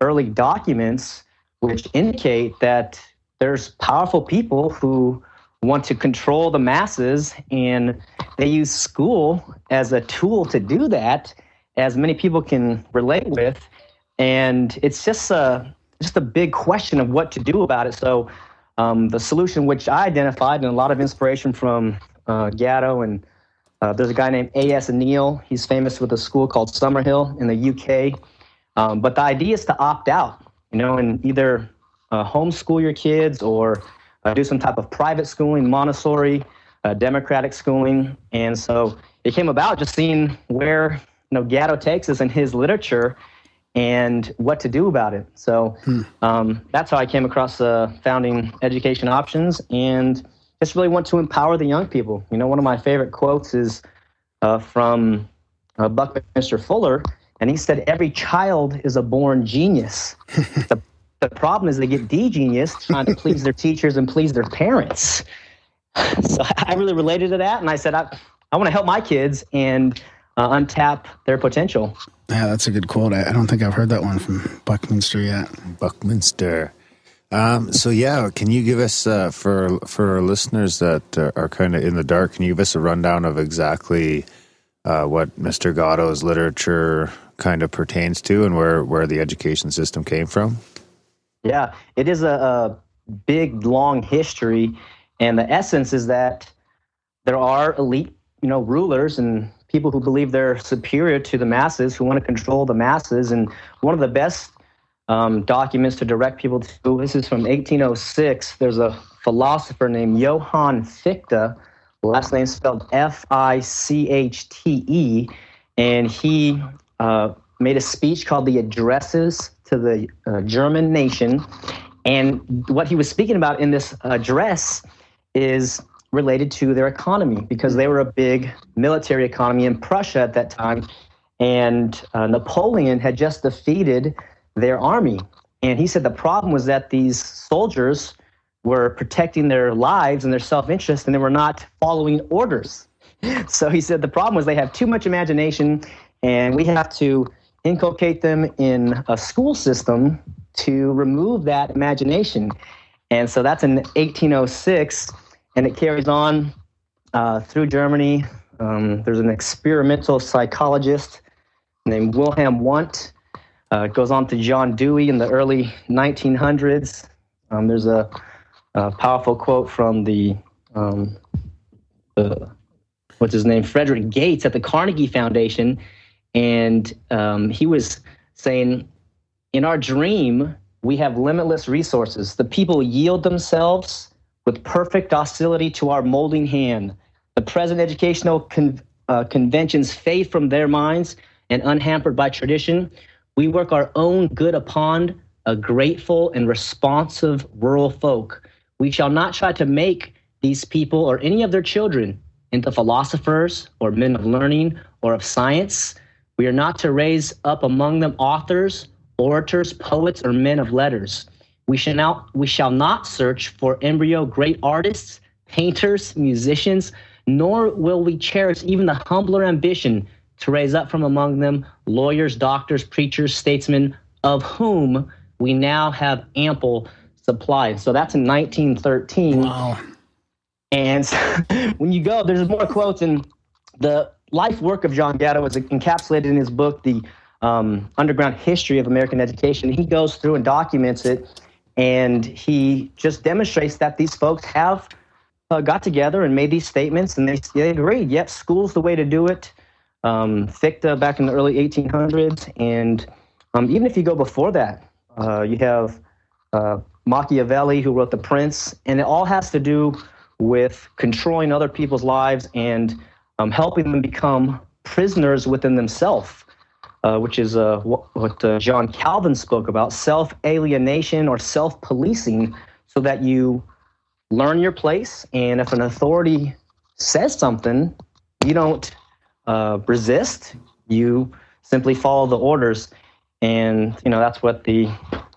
early documents which indicate that there's powerful people who want to control the masses and they use school as a tool to do that as many people can relate with and it's just a just a big question of what to do about it. So um, the solution which I identified and a lot of inspiration from uh, Gatto and uh, there's a guy named A.S. Neill. He's famous with a school called Summerhill in the UK. Um, but the idea is to opt out, you know, and either uh, homeschool your kids or uh, do some type of private schooling, Montessori, uh, democratic schooling. And so it came about just seeing where you know Gatto takes us in his literature and what to do about it. So um, that's how I came across uh, founding Education Options and just really want to empower the young people. You know, one of my favorite quotes is uh, from uh, Buckminster Fuller, and he said, Every child is a born genius. the, the problem is they get de-genius trying to please their teachers and please their parents. So I really related to that, and I said, I, I want to help my kids and uh, untap their potential. Yeah, that's a good quote. I, I don't think I've heard that one from Buckminster yet. Buckminster. Um, so yeah, can you give us uh, for for our listeners that uh, are kind of in the dark? Can you give us a rundown of exactly uh, what Mr. Gatto's literature kind of pertains to, and where where the education system came from? Yeah, it is a, a big, long history, and the essence is that there are elite, you know, rulers and people who believe they're superior to the masses, who want to control the masses. And one of the best um, documents to direct people to this is from 1806. There's a philosopher named Johann Fichte, last name spelled F I C H T E, and he uh, made a speech called the Addresses to the uh, German Nation. And what he was speaking about in this address is related to their economy because they were a big military economy in Prussia at that time. And uh, Napoleon had just defeated their army. And he said the problem was that these soldiers were protecting their lives and their self interest and they were not following orders. So he said the problem was they have too much imagination and we have to inculcate them in a school system to remove that imagination. And so that's in 1806 and it carries on uh, through Germany. Um, there's an experimental psychologist named Wilhelm Wundt. Uh, it goes on to John Dewey in the early 1900s. Um, there's a, a powerful quote from the, um, the what's his name, Frederick Gates at the Carnegie Foundation, and um, he was saying, "In our dream, we have limitless resources. The people yield themselves." With perfect docility to our molding hand. The present educational con- uh, conventions fade from their minds, and unhampered by tradition, we work our own good upon a grateful and responsive rural folk. We shall not try to make these people or any of their children into philosophers or men of learning or of science. We are not to raise up among them authors, orators, poets, or men of letters. We shall, not, we shall not search for embryo great artists, painters, musicians, nor will we cherish even the humbler ambition to raise up from among them lawyers, doctors, preachers, statesmen, of whom we now have ample supply. So that's in 1913. Wow. And when you go, there's more quotes, and the life work of John Gatto is encapsulated in his book, The um, Underground History of American Education. He goes through and documents it, and he just demonstrates that these folks have uh, got together and made these statements, and they, they agreed, yep, school's the way to do it. Um, Fichte back in the early 1800s, and um, even if you go before that, uh, you have uh, Machiavelli who wrote The Prince, and it all has to do with controlling other people's lives and um, helping them become prisoners within themselves, uh, which is uh, what, what uh, John Calvin spoke about self alienation or self policing, so that you learn your place. And if an authority says something, you don't uh, resist, you simply follow the orders. And you know that's what the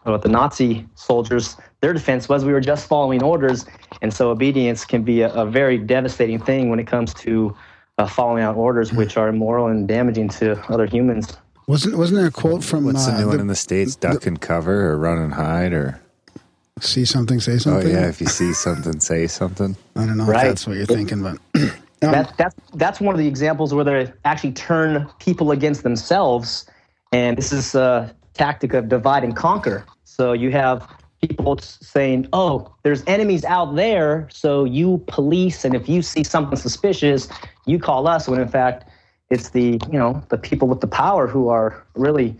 what the Nazi soldiers their defense was we were just following orders, and so obedience can be a, a very devastating thing when it comes to uh, following out orders, which are immoral and damaging to other humans. Wasn't wasn't there a quote from What's the uh, new one the- in the states? Duck and cover or run and hide or see something, say something. oh yeah, if you see something, say something. I don't know Right. if that's what you're thinking, but um, that, that's that's one of the examples where they actually turn people against themselves, and this is a tactic of divide and conquer. So you have people saying, "Oh, there's enemies out there, so you police, and if you see something suspicious, you call us." When in fact, it's the you know the people with the power who are really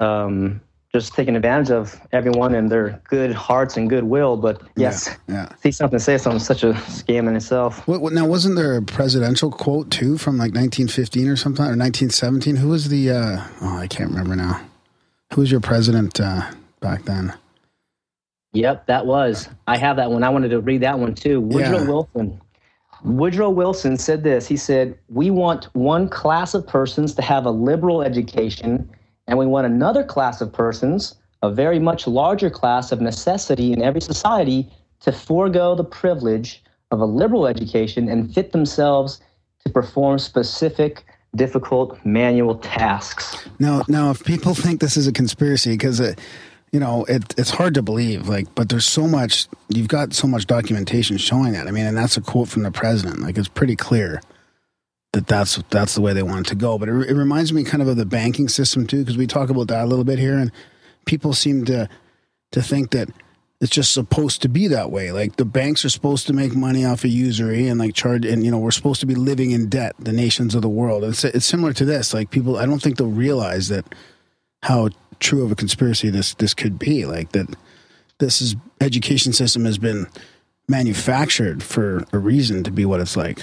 um, just taking advantage of everyone and their good hearts and goodwill. But yes, yeah. see something, say something, such a scam in itself. What, what, now, wasn't there a presidential quote too from like 1915 or something, or 1917? Who was the? Uh, oh, I can't remember now. Who was your president uh, back then? Yep, that was. I have that one. I wanted to read that one too. Woodrow Yeah. Wilson. Woodrow Wilson said this. He said, We want one class of persons to have a liberal education, and we want another class of persons, a very much larger class of necessity in every society, to forego the privilege of a liberal education and fit themselves to perform specific, difficult manual tasks. Now, now, if people think this is a conspiracy, because it, uh, you know, it, it's hard to believe. Like, but there's so much. You've got so much documentation showing that. I mean, and that's a quote from the president. Like, it's pretty clear that that's that's the way they want it to go. But it, it reminds me kind of of the banking system too, because we talk about that a little bit here, and people seem to to think that it's just supposed to be that way. Like the banks are supposed to make money off of usury and like charge, and you know we're supposed to be living in debt, the nations of the world. It's it's similar to this. Like people, I don't think they'll realize that how true of a conspiracy this this could be. Like that, this is education system has been manufactured for a reason to be what it's like.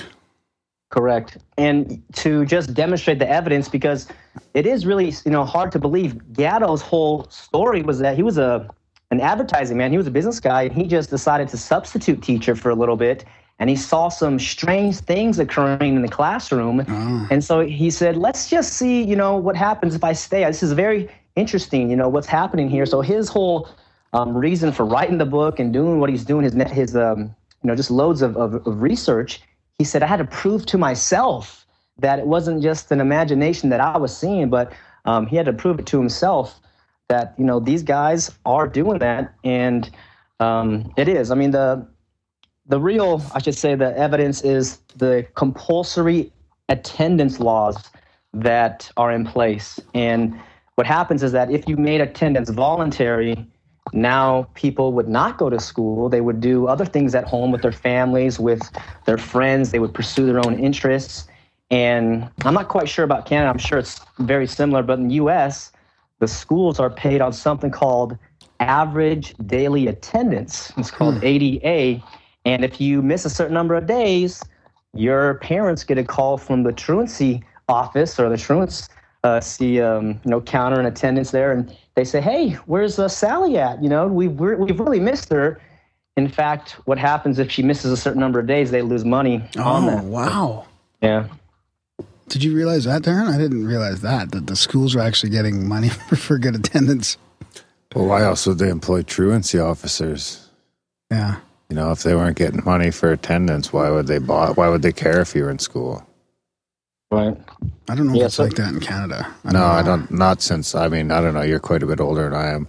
Correct. And to just demonstrate the evidence, because it is really you know hard to believe. Gatto's whole story was that he was a an advertising man. He was a business guy, and he just decided to substitute teacher for a little bit. And he saw some strange things occurring in the classroom, ah. and so he said, "Let's just see, you know, what happens if I stay." This is very interesting, you know, what's happening here. So his whole um, reason for writing the book and doing what he's doing, his his um, you know, just loads of, of, of research. He said, I had to prove to myself that it wasn't just an imagination that I was seeing, but um, he had to prove it to himself that you know these guys are doing that, and um, it is. I mean the the real, I should say, the evidence is the compulsory attendance laws that are in place. And what happens is that if you made attendance voluntary, now people would not go to school. They would do other things at home with their families, with their friends. They would pursue their own interests. And I'm not quite sure about Canada. I'm sure it's very similar, but in the US, the schools are paid on something called average daily attendance. It's called hmm. ADA. And if you miss a certain number of days, your parents get a call from the truancy office or the truants uh, see um, you know counter and attendance there, and they say, "Hey, where's uh, Sally at? You know, we've we're, we've really missed her." In fact, what happens if she misses a certain number of days? They lose money on Oh that. wow! Yeah. Did you realize that, Darren? I didn't realize that that the schools are actually getting money for good attendance. Well, why else would they employ truancy officers? Yeah. You know, if they weren't getting money for attendance, why would they buy, Why would they care if you were in school? Right. I don't know Yeah, if it's so- like that in Canada. I no, I don't. Not since. I mean, I don't know. You're quite a bit older than I am,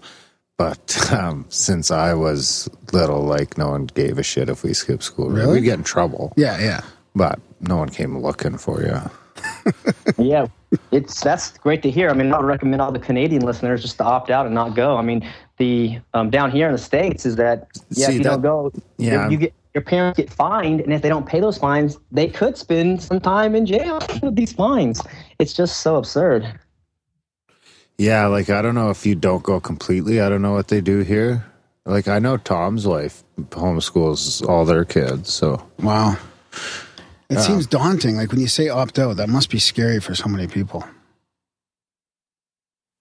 but um, since I was little, like no one gave a shit if we skipped school. Really? We'd get in trouble, Yeah, yeah. but no one came looking for you. yeah, it's that's great to hear. I mean, I would recommend all the Canadian listeners just to opt out and not go. I mean, the um, down here in the states is that yeah, See, if you that- don't go, yeah. you, you get your parents get fined, and if they don't pay those fines, they could spend some time in jail with these fines. It's just so absurd. Yeah, like I don't know if you don't go completely. I don't know what they do here. Like I know Tom's wife homeschools all their kids, so Wow. It seems daunting. Like when you say opt out, that must be scary for so many people.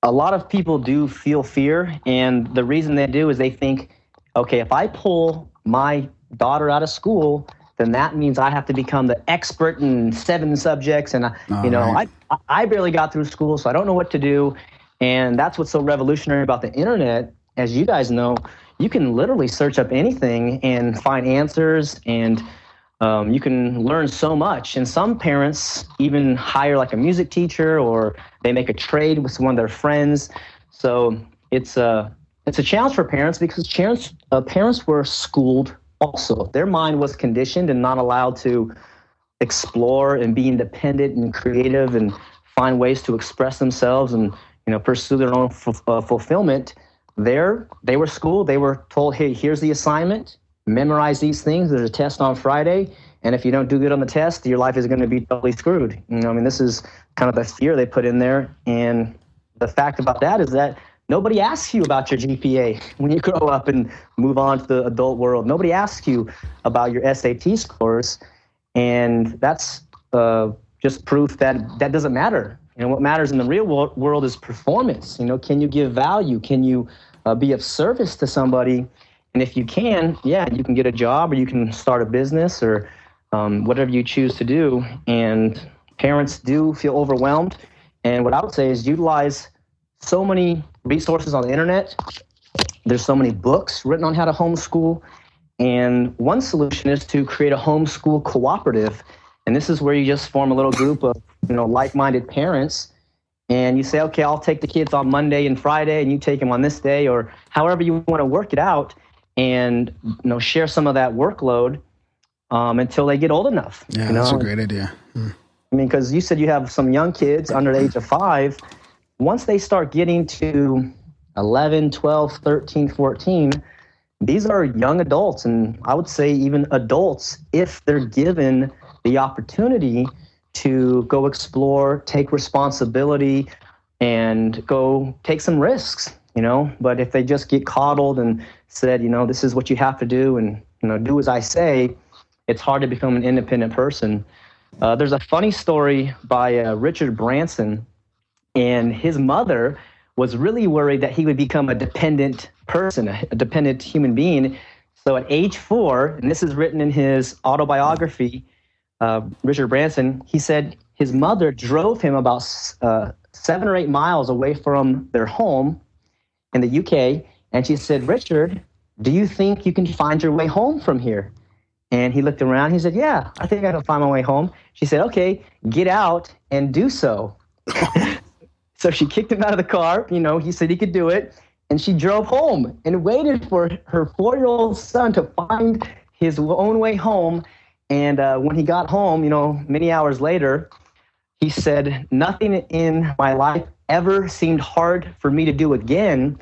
a lot of people do feel fear, and the reason they do is they think, okay, if I pull my daughter out of school, then that means I have to become the expert in seven subjects, and I, Oh, you know, right. I I barely got through school, so I don't know what to do, and that's what's so revolutionary about the internet. As you guys know, you can literally search up anything and find answers and um, you can learn so much. And some parents even hire like a music teacher or they make a trade with one of their friends. So it's a, it's a challenge for parents because parents, uh, parents were schooled also. Their mind was conditioned and not allowed to explore and be independent and creative and find ways to express themselves and you know pursue their own f- uh, fulfillment. There they were schooled. They were told hey here's the assignment. Memorize these things. There's a test on friday. And if you don't do good on the test your life is going to be totally screwed. You know i mean this is kind of the fear they put in there. And the fact about that is that nobody asks you about your gpa when you grow up and move on to the adult world nobody asks you about your sat scores and that's uh, just proof that that doesn't matter. Know, what matters in the real world, world is performance. You know, can you give value? Can you uh, be of service to somebody? And if you can, yeah, you can get a job or you can start a business or um, whatever you choose to do. And parents do feel overwhelmed. And what I would say is utilize so many resources on the internet. There's so many books written on how to homeschool. And one solution is to create a homeschool cooperative. And this is where you just form a little group of, you know, like-minded parents and you say, okay, I'll take the kids on Monday and Friday and you take them on this day or however you want to work it out and, you know, share some of that workload um, until they get old enough. Yeah, you that's a great idea. Hmm. I mean, because you said you have some young kids under the age of five. Once they start getting to 11, 12, 13, 14, these are young adults. And I would say even adults, if they're given the opportunity to go explore, take responsibility, and go take some risks, you know. But if they just get coddled and said, you know, this is what you have to do and, you know, do as I say, it's hard to become an independent person. Uh, there's a funny story by uh, Richard Branson, and his mother was really worried that he would become a dependent person, a dependent human being. So at age four, and this is written in his autobiography, uh, Richard Branson, he said his mother drove him about uh, seven or eight miles away from their home in the UK, and she said, Richard, do you think you can find your way home from here? And he looked around. He said, Yeah, I think I can find my way home. She said, Okay, get out and do so. so she kicked him out of the car. You know, he said he could do it. And she drove home and waited for her four year old son to find his own way home. And uh, when he got home, you know, many hours later, he said, Nothing in my life ever seemed hard for me to do again.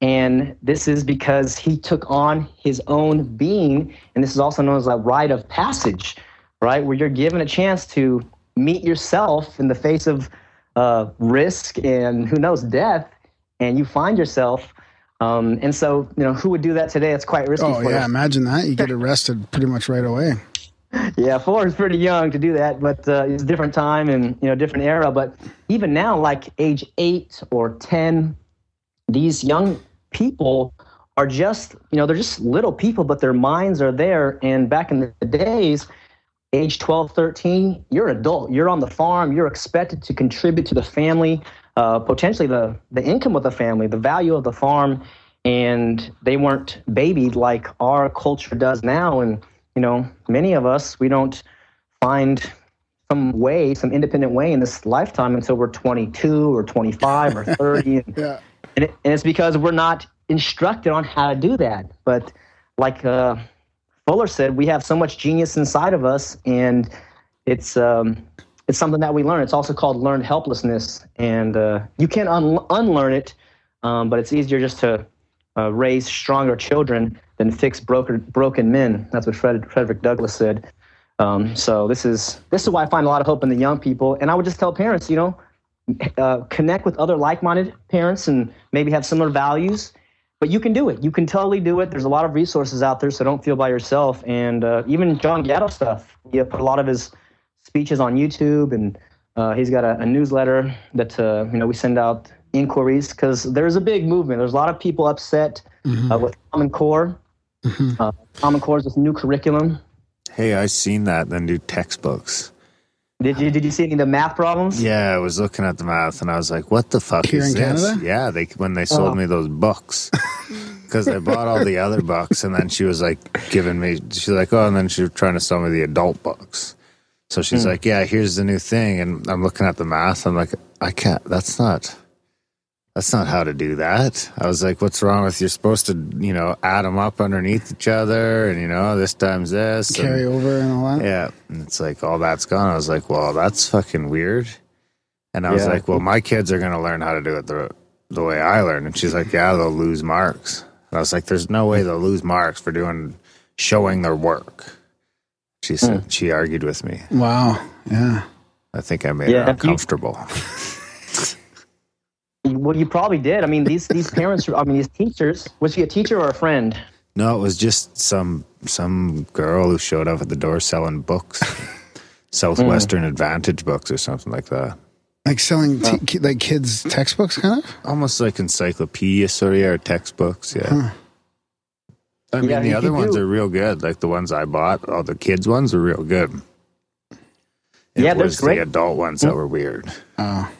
And this is because he took on his own being. And this is also known as a rite of passage, right? Where you're given a chance to meet yourself in the face of uh, risk and who knows, death. And you find yourself. Um, and so, you know, who would do that today? It's quite risky Oh yeah, us. imagine that. You get arrested pretty much right away. Yeah, four is pretty young to do that, but uh, it's a different time and you know different era. But even now, like age eight or ten, these young people are just you know they're just little people, but their minds are there. And back in the days, age 12, 13, you're an adult. You're on the farm. You're expected to contribute to the family, uh, potentially the the income of the family, the value of the farm. And they weren't babied like our culture does now. And you know, many of us we don't find some way, some independent way in this lifetime until we're 22 or 25 or 30. And, Yeah. and, it, and it's because we're not instructed on how to do that. But like uh, Fuller said, we have so much genius inside of us, and it's um, it's something that we learn. It's also called learned helplessness, and uh, you can un- unlearn it, um, but it's easier just to uh, raise stronger children than fix broken broken men. That's what Fred, Frederick Douglass said. Um, so this is this is why I find a lot of hope in the young people, and I would just tell parents, you know, uh, connect with other like-minded parents and maybe have similar values but you can do it you can totally do it there's a lot of resources out there so don't feel by yourself and uh, even john gatto stuff he put a lot of his speeches on YouTube, and uh, he's got a, a newsletter that uh, you know we send out inquiries because there's a big movement. There's a lot of people upset uh, with Common Core. Uh, Common Core is this new curriculum. Hey, I seen that. Then new textbooks. Did you did you see any of the math problems? Yeah, I was looking at the math and I was like, "What the fuck Here is in this?" Canada? Yeah, they when they sold Oh. me those books because I bought all the other books, and then she was like giving me. She's like, "Oh," and then she was trying to sell me the adult books. So she's Hmm. like, "Yeah, here's the new thing," and I'm looking at the math. I'm like, "I can't. That's not." That's not how to do that. I was like, "What's wrong with you're supposed to, you know, add them up underneath each other, and you know, this times this, and- Carry over and all that. yeah, and it's like all that's gone. I was like, well, that's fucking weird. And I was like, well, my kids are gonna learn how to do it the the way I learned. And she's like, yeah, they'll lose marks. And I was like, there's no way they'll lose marks for doing showing their work. She said hmm. she argued with me. Wow. Yeah. I think I made Yeah, her if you- uncomfortable. Well, you probably did. I mean, these these parents. I mean, these teachers. Was she a teacher or a friend? no, it was just some some girl who showed up at the door selling books. Southwestern Advantage books or something like that. Like selling t- ki- like kids textbooks, kind of. almost like encyclopedia sort of or textbooks yeah i mean Yeah, the other ones do- are real good like the ones i bought all the kids ones are real good it Yeah, they're was great. the adult ones that were weird Oh.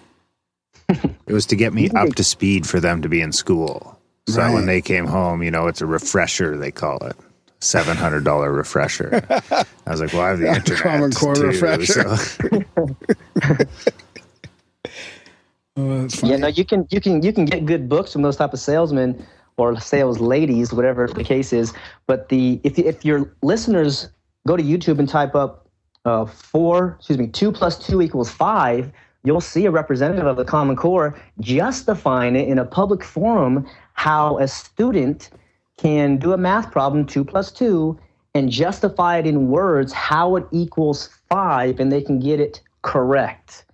it was to get me up to speed for them to be in school so that when they came home you know it's a refresher they call it $700 refresher i was like well i have the Yeah, internet Common Core too, refresher. so- Oh. Yeah, no, you can you can you can get good books from those type of salesmen or sales ladies, whatever the case is. But the if if your listeners go to YouTube and type up uh, four, excuse me, two plus two equals five, you'll see a representative of the Common Core justifying it in a public forum how a student can do a math problem two plus two and justify it in words how it equals five, and they can get it correct.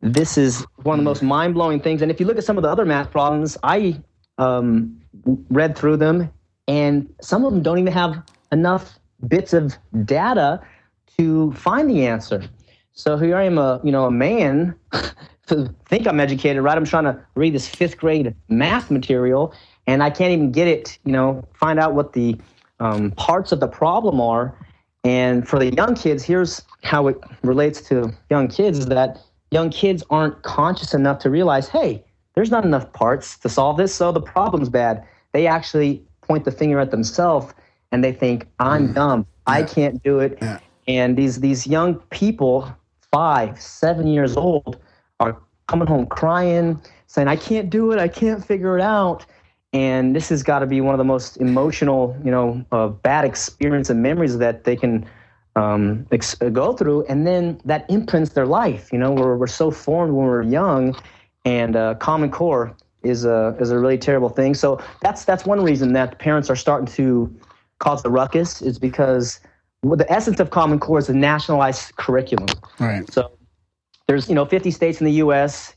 This is one of the most mind-blowing things. And if you look at some of the other math problems i um, read through them and some of them don't even have enough bits of data to find the answer so here i am a you know a man to think i'm educated right i'm trying to read this fifth grade math material and i can't even get it you know find out what the um, parts of the problem are and for the young kids, here's how it relates to young kids is that young kids aren't conscious enough to realize, hey, there's not enough parts to solve this, so the problem's bad. They actually point the finger at themselves and they think, I'm dumb. I can't do it. Yeah. And these these young people, five, seven years old, are coming home crying, saying, I can't do it, I can't figure it out. And this has got to be one of the most emotional, you know, uh, bad experience and memories that they can um, ex- go through. And then that imprints their life. You know, we're, we're so formed when we're young, and uh, Common Core is a is a really terrible thing. So that's that's one reason that parents are starting to cause the ruckus is because the essence of Common Core is a nationalized curriculum. Right. So there's you know 50 states in the U.S.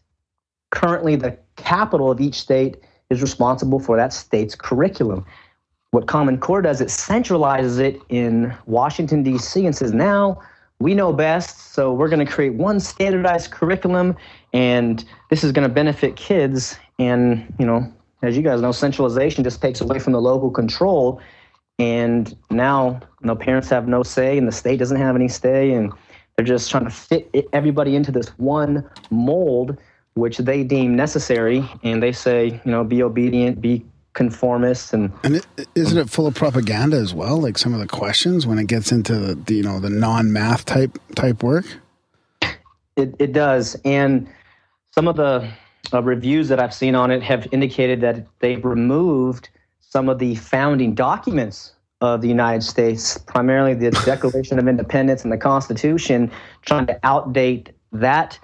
Currently, the capital of each state is responsible for that state's curriculum. What Common Core does, it centralizes it in Washington D.C. and says now we know best, so we're going to create one standardized curriculum, and this is going to benefit kids. And you know, as you guys know, centralization just takes away from the local control, and now you know parents have no say, and the state doesn't have any say, and they're just trying to fit it, everybody into this one mold, which they deem necessary, and they say, you know, be obedient, be conformist, and And it, isn't it full of propaganda as well? Like some of the questions when it gets into the, the you know the non-math type type work. It, it does. And some of the uh, reviews that I've seen on it have indicated that they've removed some of the founding documents of the United States, primarily the Declaration of Independence and the Constitution, trying to outdate that,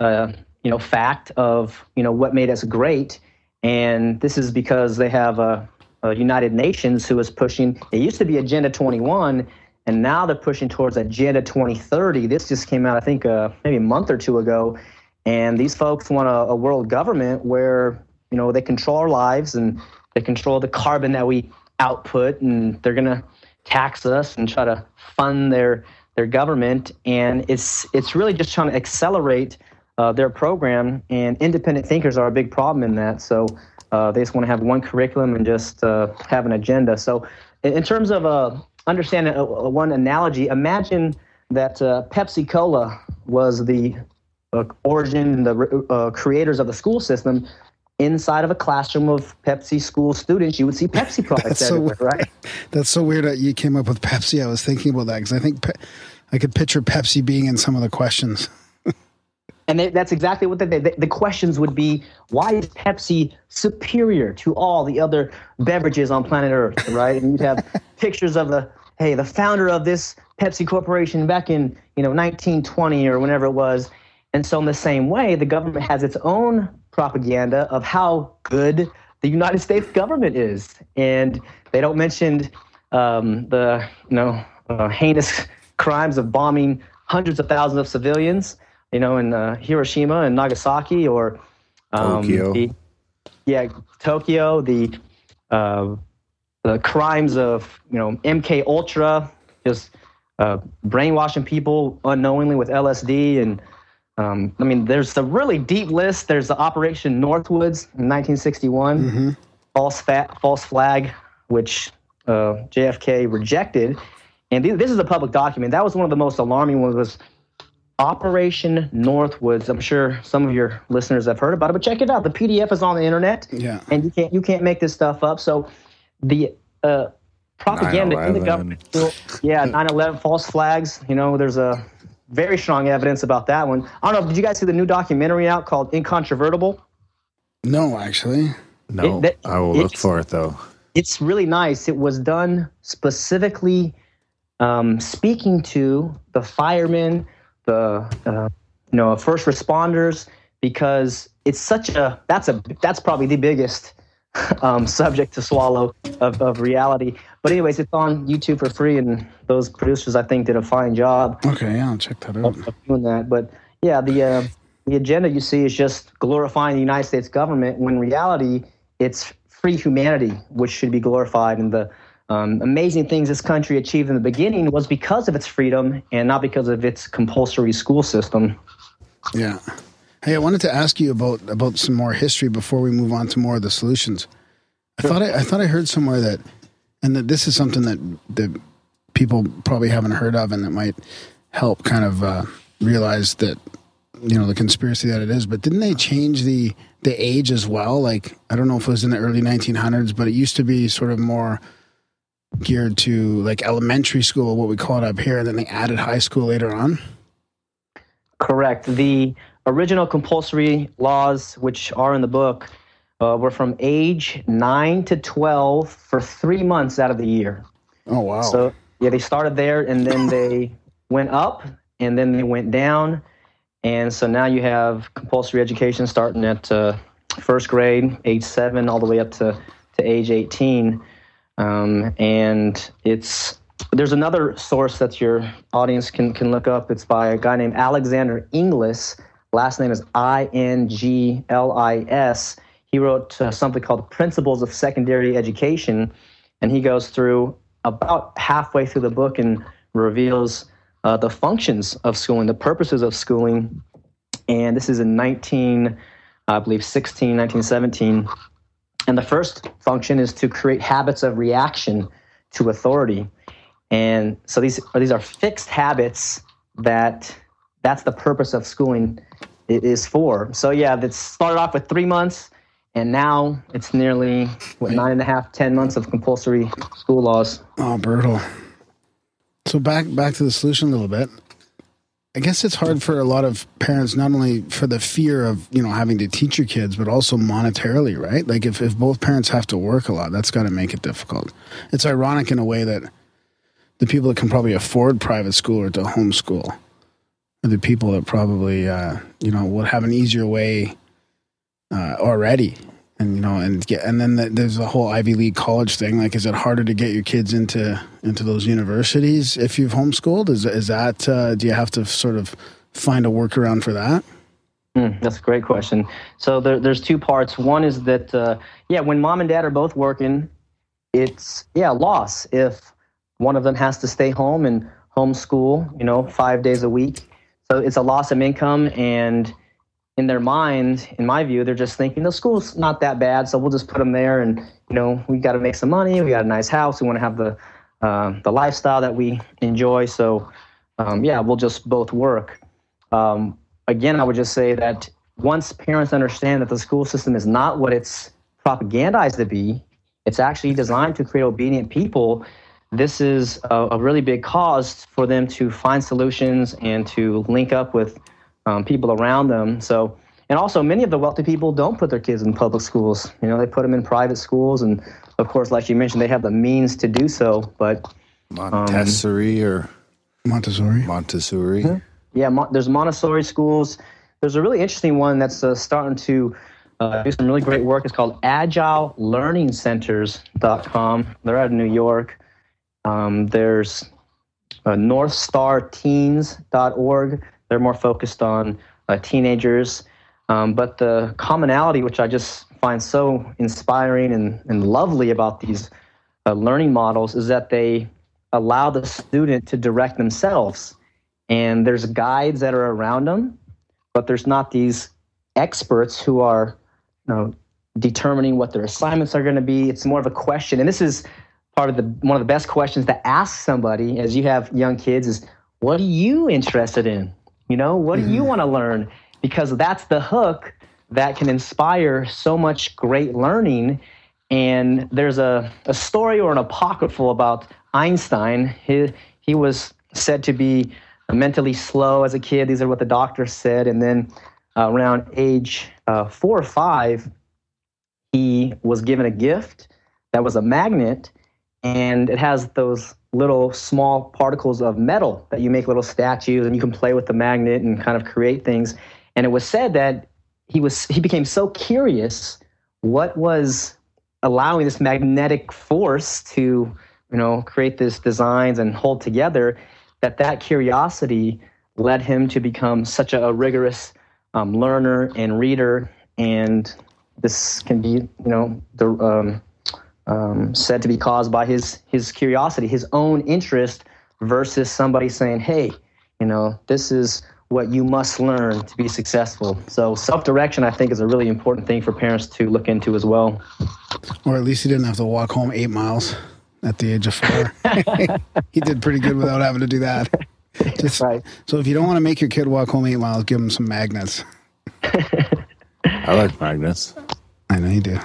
uh, you know, fact of you know what made us great. And this is because they have a, a United Nations who is pushing. It used to be Agenda 21, and now they're pushing towards Agenda 2030. This just came out, I think, uh, maybe a month or two ago. And these folks want a, a world government where you know they control our lives and they control the carbon that we output, and they're gonna tax us and try to fund their their government, and it's it's really just trying to accelerate uh, their program. And independent thinkers are a big problem in that. So uh, they just want to have one curriculum and just uh, have an agenda. So in, in terms of uh, understanding uh, uh, one analogy, imagine that uh, Pepsi Cola was the origin, and the creators of the school system. Inside of a classroom of Pepsi school students, you would see Pepsi products That's so everywhere, right? That's so weird that you came up with Pepsi. I was thinking about that because I think Pe- I could picture Pepsi being in some of the questions. And they, that's exactly what the, the, the questions would be. Why is Pepsi superior to all the other beverages on planet Earth, right? And you'd have pictures of the, hey, the founder of this Pepsi Corporation back in, you know, 1920 or whenever it was. And so in the same way, the government has its own propaganda of how good the United States government is. And they don't mention um, the, you know, uh, heinous crimes of bombing hundreds of thousands of civilians you know, in uh, Hiroshima and Nagasaki or um, Tokyo. the- yeah, Tokyo, the uh, the crimes of you know MK Ultra, just uh, brainwashing people unknowingly with LSD, and um, I mean, there's a really deep list. There's the Operation Northwoods in 1961, false fa- false flag, which uh, JFK rejected, and th- this is a public document. That was one of the most alarming ones. Was Operation Northwoods. I'm sure some of your listeners have heard about it, but check it out. The PDF is on the internet, Yeah. and you can't you can't make this stuff up. So the uh, propaganda in the government, yeah, 9/11 false flags. You know, there's a very strong evidence about that one. I don't know. Did you guys see the new documentary out called Incontrovertible? No, actually. No, It- that- I will look for it though. it's really nice. It was done specifically um, speaking to the firemen, the uh, you know first responders, because it's such a that's a that's probably the biggest um, subject to swallow of, of reality. But anyways, it's on YouTube for free, and those producers I think did a fine job Okay, yeah, I'll check that out. of doing that. But yeah, the uh, the agenda you see is just glorifying the United States government when in reality it's free humanity which should be glorified. And the um, amazing things this country achieved in the beginning was because of its freedom and not because of its compulsory school system. Yeah. Hey, I wanted to ask you about about some more history before we move on to more of the solutions. I thought I, I thought I heard somewhere that, and that this is something that that people probably haven't heard of, and that might help kind of uh, realize that you know the conspiracy that it is. But didn't they change the the age as well? Like I don't know if it was in the early 1900s, but it used to be sort of more geared to like elementary school, what we call it up here, and then they added high school later on. Correct. The original compulsory laws, which are in the book, uh, were from age 9 to 12 for three months out of the year. Oh wow! So yeah, they started there and then they went up and then they went down, and so now you have compulsory education starting at uh, first grade, age seven, all the way up to to age eighteen, um, and it's there's another source that your audience can can look up. It's by a guy named Alexander Inglis. Last name is I N G L I S. He wrote uh, something called Principles of Secondary Education, and he goes through about halfway through the book and reveals uh, the functions of schooling, the purposes of schooling. And this is in 19, I believe, 16, 1917. And the first function is to create habits of reaction to authority. And so these are these are fixed habits that that's the purpose of schooling is for. So yeah, that started off with three months, and now it's nearly what nine and a half, ten months of compulsory school laws. Oh, brutal. So back back to the solution a little bit. I guess it's hard for a lot of parents, not only for the fear of you know having to teach your kids, but also monetarily, right? Like if if both parents have to work a lot, that's got to make it difficult. It's ironic in a way that the people that can probably afford private school or to homeschool are the people that probably uh, you know would have an easier way uh, already and you know and get and then the, there's the whole ivy league college thing like is it harder to get your kids into into those universities if you've homeschooled is is that uh, do you have to sort of find a workaround for that Mm, that's a great question. So there, there's two parts. One is that uh, yeah, when mom and dad are both working, it's yeah loss if one of them has to stay home and homeschool, you know, five days a week. So it's a loss of income and in their mind, in my view, they're just thinking the school's not that bad, so we'll just put them there. And you know, we got to make some money. We got a nice house. We want to have the uh, the lifestyle that we enjoy. So um, yeah, we'll just both work. Um, again, I would just say that once parents understand that the school system is not what it's propagandized to be, it's actually designed to create obedient people. This is a, a really big cause for them to find solutions and to link up with um, people around them. So, and also many of the wealthy people don't put their kids in public schools. You know, they put them in private schools, and of course, like you mentioned, they have the means to do so. But Montessori or Montessori. Montessori. yeah, Mon- there's Montessori schools. There's a really interesting one that's uh, starting to uh, do some really great work. It's called AgileLearningCenters.com. They're out of New York. Um, there's uh, NorthStarTeens.org. They're more focused on uh, teenagers. Um, but the commonality, which I just find so inspiring and, and lovely about these uh, learning models, is that they allow the student to direct themselves. And there's guides that are around them, but there's not these experts who are you know, determining what their assignments are going to be. It's more of a question. And this is part of the one of the best questions to ask somebody as you have young kids is what are you interested in? You know, what do you want to learn? Because that's the hook that can inspire so much great learning. And there's a, a story or an apocryphal about Einstein. He, he was said to be mentally slow as a kid. These are what the doctor said. And then uh, around age uh, four or five, he was given a gift that was a magnet, and it has those little small particles of metal that you make little statues, and you can play with the magnet and kind of create things. And it was said that he was he became so curious what was allowing this magnetic force to you know create these designs and hold together that that curiosity led him to become such a, rigorous um, learner and reader and this can be you know the, um, um, said to be caused by his his curiosity his own interest versus somebody saying hey you know this is what you must learn to be successful so self-direction i think is a really important thing for parents to look into as well Or at least he didn't have to walk home eight miles at the age of four. he did pretty good without having to do that. Just, right So if you don't want to make your kid walk home eight miles, give him some magnets. I like magnets. I know you do.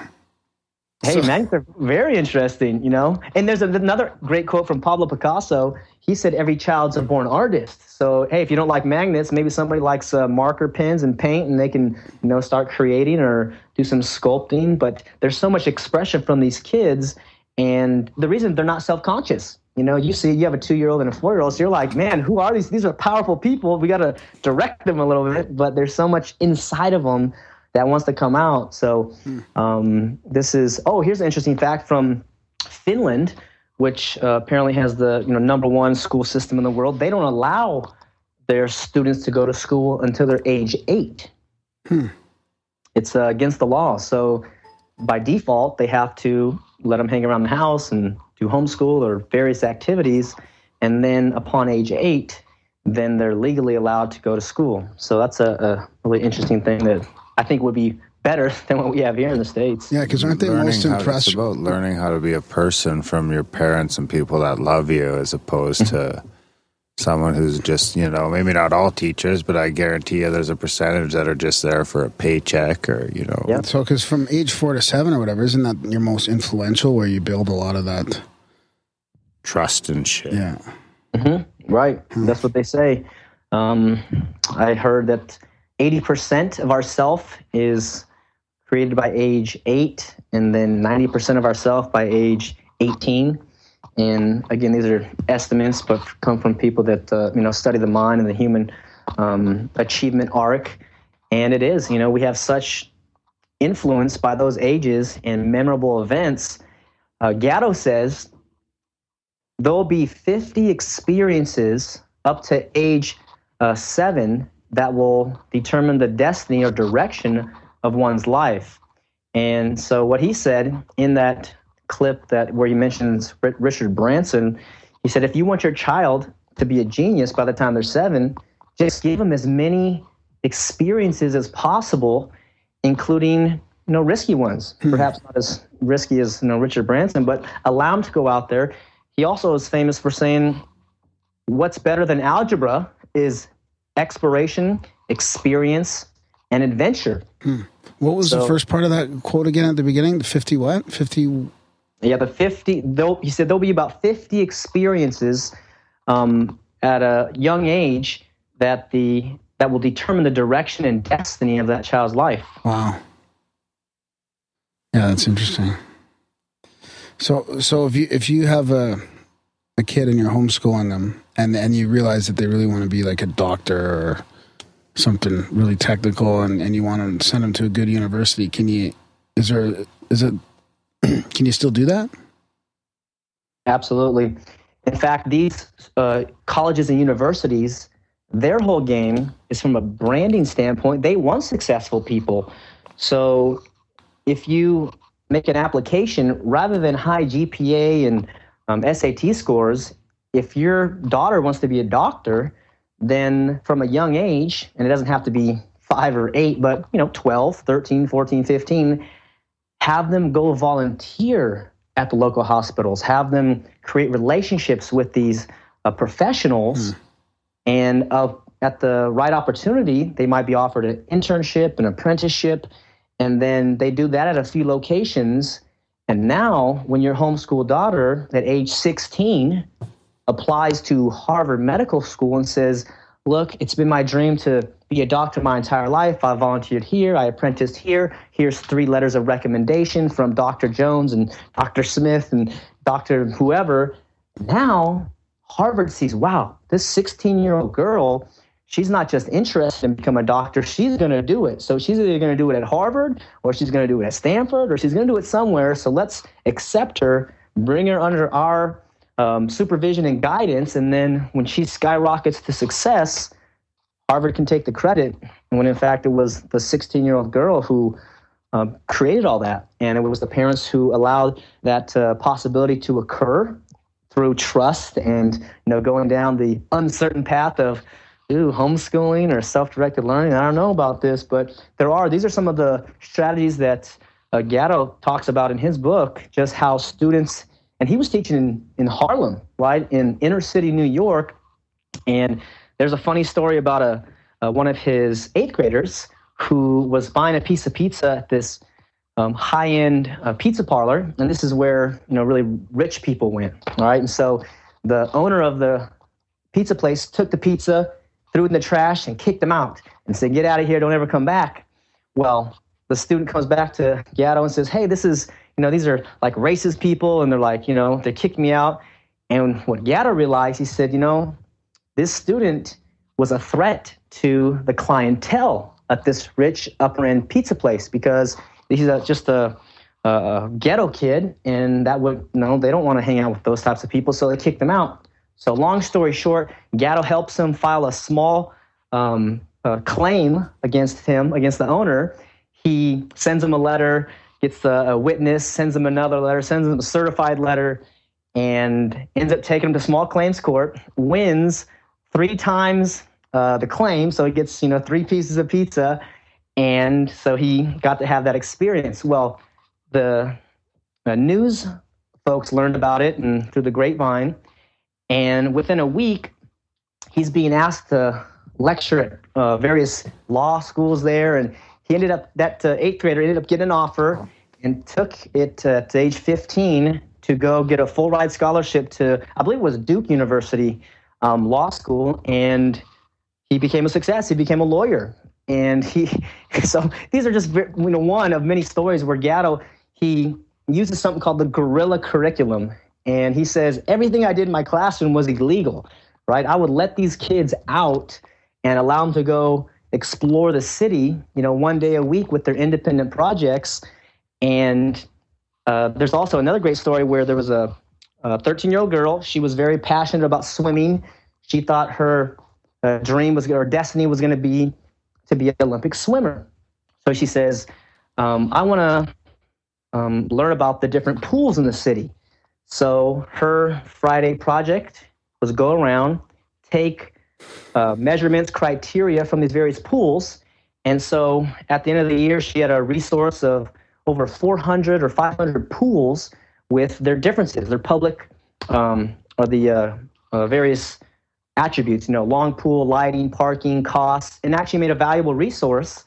Hey, So- magnets are very interesting, you know. And there's another great quote from Pablo Picasso. He said, "Every child's a born artist." So, hey, if you don't like magnets, maybe somebody likes uh, marker pens and paint, and they can, you know, start creating or do some sculpting. But there's so much expression from these kids, and the reason they're not self-conscious. You know, you see, you have a two-year-old and a four-year-old, so you're like, man, who are these? These are powerful people. We got to direct them a little bit, but there's so much inside of them that wants to come out. So um, this is oh, here's an interesting fact from Finland, which uh, apparently has the you know number one school system in the world. They don't allow their students to go to school until they're age eight. It's uh, against the law. So by default, they have to let them hang around the house and do homeschool or various activities, and then upon age eight, then they're legally allowed to go to school. So that's a, a really interesting thing that I think would be better than what we have here in the states. Yeah, because aren't they learning most how, impressed? It's about learning how to be a person from your parents and people that love you, as opposed to someone who's just you know maybe not all teachers, but I guarantee you there's a percentage that are just there for a paycheck or you know. Yep. So, because from age four to seven or whatever, isn't that your most influential where you build a lot of that? Trust and shit. Yeah. Right. That's what they say. Um, I heard that 80% of our self is created by age eight, and then 90% of our self by age 18. And again, these are estimates, but come from people that uh, you know study the mind and the human um, achievement arc. And it is, you know, we have such influence by those ages and memorable events. Uh, Gatto says there'll be 50 experiences up to age uh, seven that will determine the destiny or direction of one's life. And so, what he said in that clip that where he mentions Richard Branson, he said, if you want your child to be a genius by the time they're seven. Just give them as many experiences as possible, including you know risky ones, hmm. perhaps not as risky as you know Richard Branson, but allow them to go out there. He also is famous for saying, "What's better than algebra is exploration, experience, and adventure." What was the first part of that quote again at the beginning? The 50 what? 50. Yeah, the 50, there'll- he said there'll be about 50 experiences um, at a young age that the that will determine the direction and destiny of that child's life. Wow. Yeah, that's interesting. So, so if you if you have a a kid and you're homeschooling them, and and you realize that they really want to be like a doctor or something really technical, and and you want to send them to a good university, can you? Is there is it? can you still do that? Absolutely. In fact, these uh, colleges and universities, their whole game is from a branding standpoint. They want successful people. So if you make an application rather than high GPA and um, SAT scores, if your daughter wants to be a doctor, then from a young age, and it doesn't have to be five or eight, but you know, 12, 13, 14, 15, have them go volunteer at the local hospitals, have them create relationships with these uh, professionals, and uh, at the right opportunity, they might be offered an internship, an apprenticeship, and then they do that at a few locations. And now, when your homeschool daughter at age 16 applies to Harvard Medical School and says, Look, it's been my dream to be a doctor my entire life. I volunteered here, I apprenticed here. Here's three letters of recommendation from Dr. Jones and Dr. Smith and Dr. whoever. Now, Harvard sees, wow, this 16 year old girl, she's not just interested in becoming a doctor, she's going to do it. So she's either going to do it at Harvard or she's going to do it at Stanford or she's going to do it somewhere. So let's accept her, bring her under our um, supervision and guidance. And then when she skyrockets to success, Harvard can take the credit. When in fact, it was the 16 year old girl who um, created all that. And it was the parents who allowed that uh, possibility to occur through trust and you know going down the uncertain path of ooh homeschooling or self-directed learning. I don't know about this but there are these are some of the strategies that uh, gatto talks about in his book just how students and he was teaching in, in harlem right in inner city new york. And there's a funny story about a, uh, one of his eighth graders who was buying a piece of pizza at this um, high-end uh, pizza parlor, and this is where you know really rich people went. All right, and so the owner of the pizza place took the pizza, threw it in the trash, and kicked him out, and said, "Get out of here! Don't ever come back." Well, the student comes back to Gatto and says, "Hey, this is you know these are like racist people, and they're like you know they kicked me out." And what Gatto realized, he said, "You know, this student was a threat to the clientele at this rich upper end pizza place because he's a, just a, a ghetto kid, and that would no, they don't want to hang out with those types of people, so they kicked him out. So, long story short, Gatto helps him file a small um, uh, claim against him, against the owner. He sends him a letter, gets a, a witness, sends him another letter, sends him a certified letter, and ends up taking him to small claims court. Wins three times uh, the claim, so he gets you know three pieces of pizza, and so he got to have that experience. Well, the uh, news folks learned about it and through the grapevine, and within a week, he's being asked to lecture at uh, various law schools there, and he ended up that uh, eighth grader ended up getting an offer and took it uh, to age 15 to go get a full ride scholarship to I believe it was Duke University um, Law School, and he became a success. He became a lawyer, and he so these are just you know one of many stories where Gatto he uses something called the guerrilla curriculum, and he says everything I did in my classroom was illegal, right? I would let these kids out and allow them to go explore the city, you know, one day a week with their independent projects, and uh, there's also another great story where there was a 13 year old girl. She was very passionate about swimming. She thought her uh, dream was, or destiny was going to be to be an Olympic swimmer. So she says, um, I want to um, learn about the different pools in the city. So her Friday project was go around, take uh, measurements, criteria from these various pools. And so at the end of the year, she had a resource of over 400 or 500 pools with their differences, their public um, or the uh, uh, various attributes, you know, long pool, lighting, parking, costs, and actually made a valuable resource.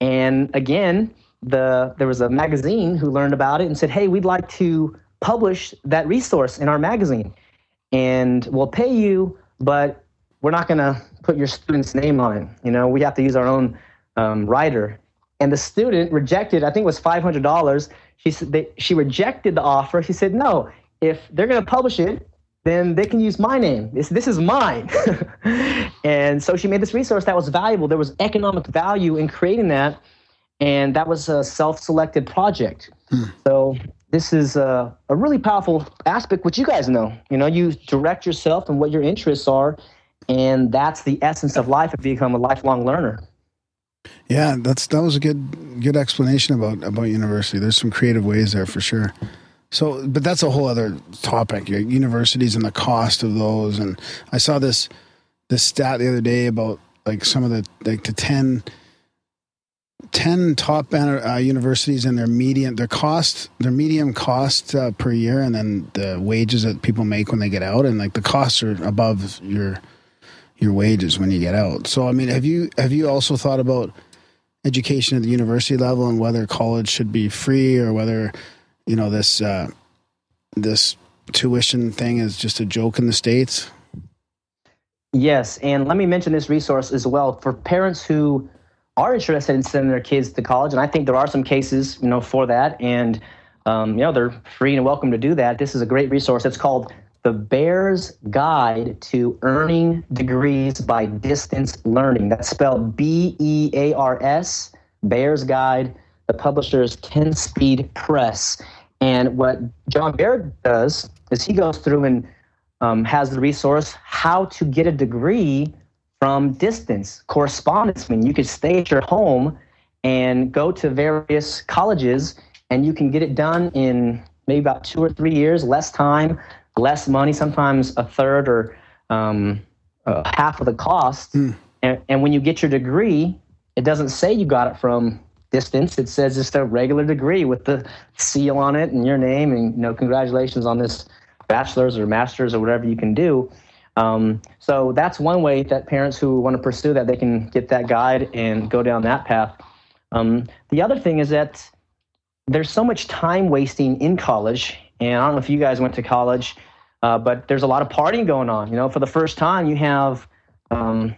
And again, the there was a magazine who learned about it and said, "Hey, we'd like to publish that resource in our magazine, and we'll pay you, but we're not going to put your student's name on it. You know, we have to use our own um, writer." And the student rejected. I think it was five hundred dollars. She said they, she rejected the offer. She said, "No, if they're going to publish it, then they can use my name. This, this is mine. and so she made this resource that was valuable. There was economic value in creating that. And that was a self selected project. So this is a, a really powerful aspect, which you guys know. You know, you direct yourself and what your interests are. And that's the essence of life if you become a lifelong learner. Yeah, that's that was a good good explanation about about university. There's some creative ways there for sure. So, but that's a whole other topic. Your universities and the cost of those. And I saw this this stat the other day about like some of the like the 10, 10 top banner, uh, universities and their median their cost their medium cost uh, per year, and then the wages that people make when they get out, and like the costs are above your your wages when you get out. So, I mean, have you have you also thought about education at the university level and whether college should be free or whether you know this uh, this tuition thing is just a joke in the states? Yes, and let me mention this resource as well for parents who are interested in sending their kids to college, and I think there are some cases, you know, for that, and um, you know they're free and welcome to do that. This is a great resource. It's called the Bear's Guide to Earning Degrees by Distance Learning. That's spelled B E A R S. Bear's Guide. The publisher is Ten Speed Press. And what John Bear does is he goes through and um, has the resource how to get a degree from distance correspondence. I mean, you could stay at your home and go to various colleges, and you can get it done in maybe about two or three years, less time, less money, sometimes a third or um, uh, half of the cost. And, and when you get your degree, it doesn't say you got it from distance. It says just a regular degree with the seal on it and your name, and you know, congratulations on this bachelor's or master's or whatever you can do. Um, so that's one way that parents who want to pursue that they can get that guide and go down that path. Um, the other thing is that there's so much time wasting in college, and I don't know if you guys went to college, uh, but there's a lot of partying going on. You know, for the first time, you have um,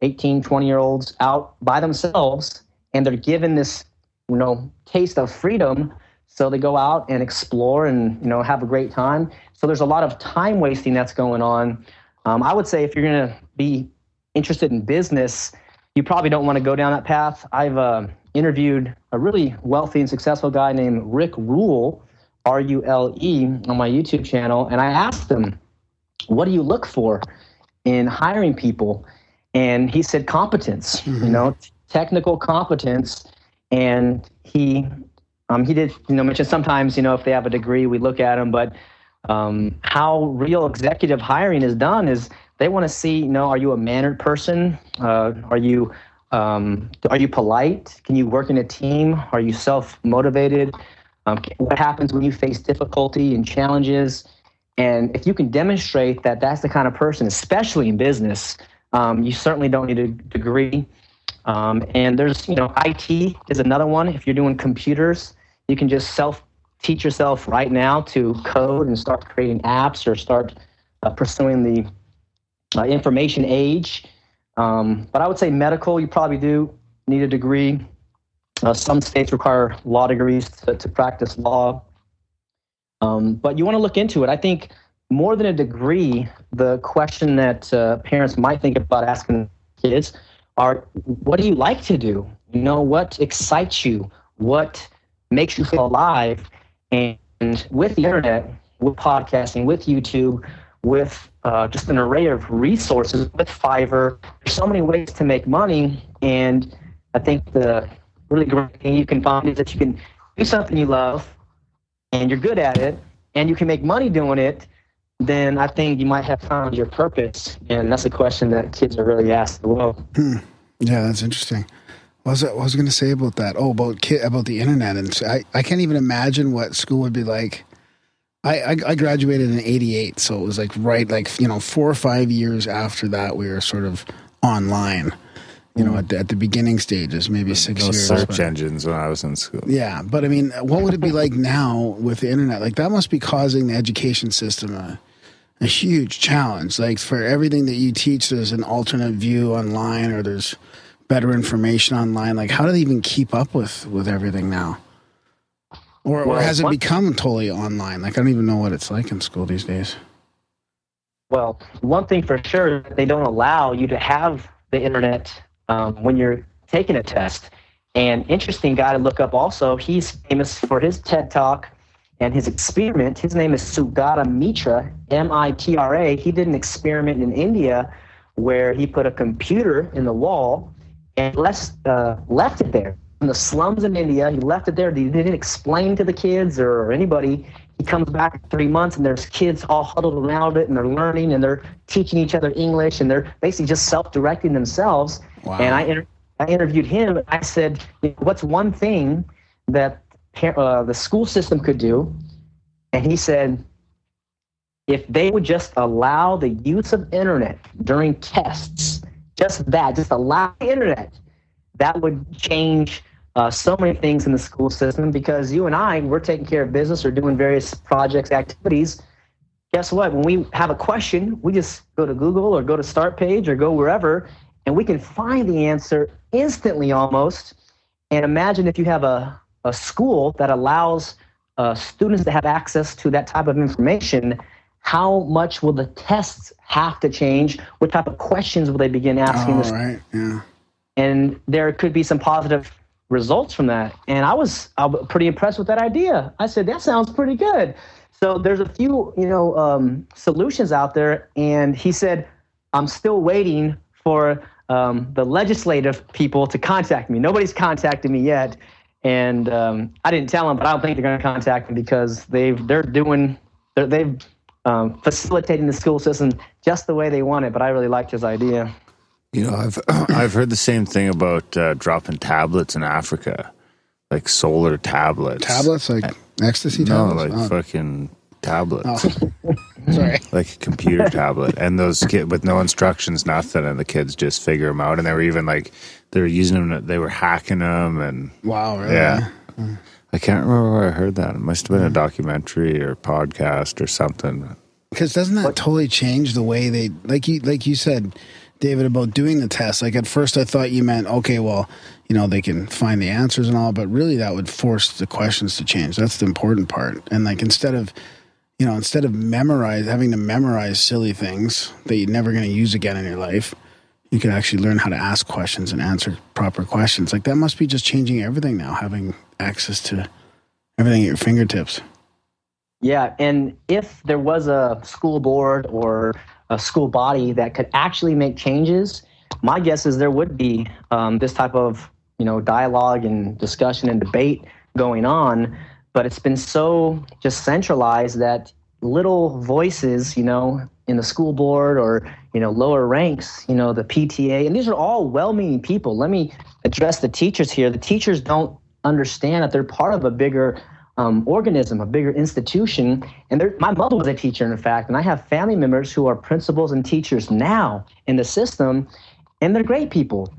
18, 20 year olds out by themselves, and they're given this, you know, taste of freedom. So they go out and explore and you know have a great time. So there's a lot of time wasting that's going on. Um, I would say if you're going to be interested in business, you probably don't want to go down that path. I've uh, interviewed a really wealthy and successful guy named Rick Rule, R U L E, on my YouTube channel, and I asked him, "What do you look for in hiring people?" And he said, "Competence. You know, technical competence." And he um, he did you know mention sometimes you know if they have a degree we look at them, but um, how real executive hiring is done is they want to see you know are you a mannered person? Uh, are you um, are you polite? Can you work in a team? Are you self motivated um, what happens when you face difficulty and challenges? And if you can demonstrate that that's the kind of person especially in business um, you certainly don't need a degree. Um, and there's you know it is another one. If you're doing computers you can just self teach yourself right now to code and start creating apps or start uh, pursuing the uh, information age. Um, but I would say medical, you probably do need a degree. Uh, some states require law degrees to, to practice law. Um, but you want to look into it. I think more than a degree, the question that uh, parents might think about asking kids are what do you like to do? You know, what excites you? What makes you feel alive? And with the internet, with podcasting, with YouTube, with uh, just an array of resources, with Fiverr, there's so many ways to make money. And I think the really great thing you can find is that you can do something you love and you're good at it and you can make money doing it then I think you might have found your purpose. And that's a question that kids are really asked as well. Yeah, that's interesting. What was, I, what was going to say about that? Oh, about kid, about the internet, and I, I can't even imagine what school would be like. I, I I graduated in '88, so it was like right, like you know, four or five years after that, we were sort of online. You know, hmm. at the, at the beginning stages, maybe six No years. search but- engines when I was in school. Yeah, but I mean, what would it be like now with the internet? Like that must be causing the education system a, a huge challenge. Like for everything that you teach, there's an alternate view online, or there's better information online. Like how do they even keep up with with everything now? Or, or has it one- become totally online? Like I don't even know what it's like in school these days. Well, one thing for sure, they don't allow you to have the internet um, when you're taking a test. And interesting guy to look up also, he's famous for his TED Talk and his experiment. His name is Sugata Mitra, M I T R A. He did an experiment in India where he put a computer in the wall and left, uh, left it there. In the slums in India, he left it there. He didn't explain to the kids or anybody. He comes back in three months and there's kids all huddled around it and they're learning and they're teaching each other English and they're basically just self-directing themselves. Wow. And I, inter- I interviewed him. I said, "What's one thing that uh, the school system could do?" And he said, "If they would just allow the use of internet during tests, just that, just allow the internet, that would change." Uh, so many things in the school system because you and I, we're taking care of business or doing various projects, activities. Guess what? When we have a question, we just go to Google or go to Start Page or go wherever, and we can find the answer instantly almost. And imagine if you have a, a school that allows uh, students to have access to that type of information, how much will the tests have to change? What type of questions will they begin asking? The right. Yeah. and there could be some positive results from that. And I was, I was pretty impressed with that idea. I said that sounds pretty good. So there's a few, you know, um, solutions out there. And he said, I'm still waiting for um, the legislative people to contact me. Nobody's contacted me yet. And um, I didn't tell them, but I don't think they're going to contact me because they've they're doing they're, they've um, facilitating the school system just the way they want it. But I really liked his idea. You know, I've I've heard the same thing about uh, dropping tablets in Africa, like solar tablets. Tablets like ecstasy No, tablets. like Oh, fucking tablets, oh. Sorry. like a computer tablet, and those kid with no instructions, nothing, and the kids just figure them out, and they were even like they were using them, they were hacking them, and Wow. Really? yeah. I can't remember where I heard that. It must have been a hmm. documentary or podcast or something. Because doesn't that totally change the way they like you like you said, David, about doing the test? Like at first I thought you meant, okay, well, you know, they can find the answers and all, but really that would force the questions to change. That's the important part. And like instead of you know, instead of memorize having to memorize silly things that you're never gonna use again in your life, you could actually learn how to ask questions and answer proper questions. Like that must be just changing everything now, having access to everything at your fingertips. Yeah, and if there was a school board or a school body that could actually make changes, my guess is there would be um, this type of you know dialogue and discussion and debate going on. But it's been so just centralized that little voices, you know, in the school board or you know lower ranks, you know, the PTA, and these are all well-meaning people. Let me address the teachers here. The teachers don't understand that they're part of a bigger um, organism, a bigger institution. And my mother was a teacher, in fact, and I have family members who are principals and teachers now in the system, and they're great people.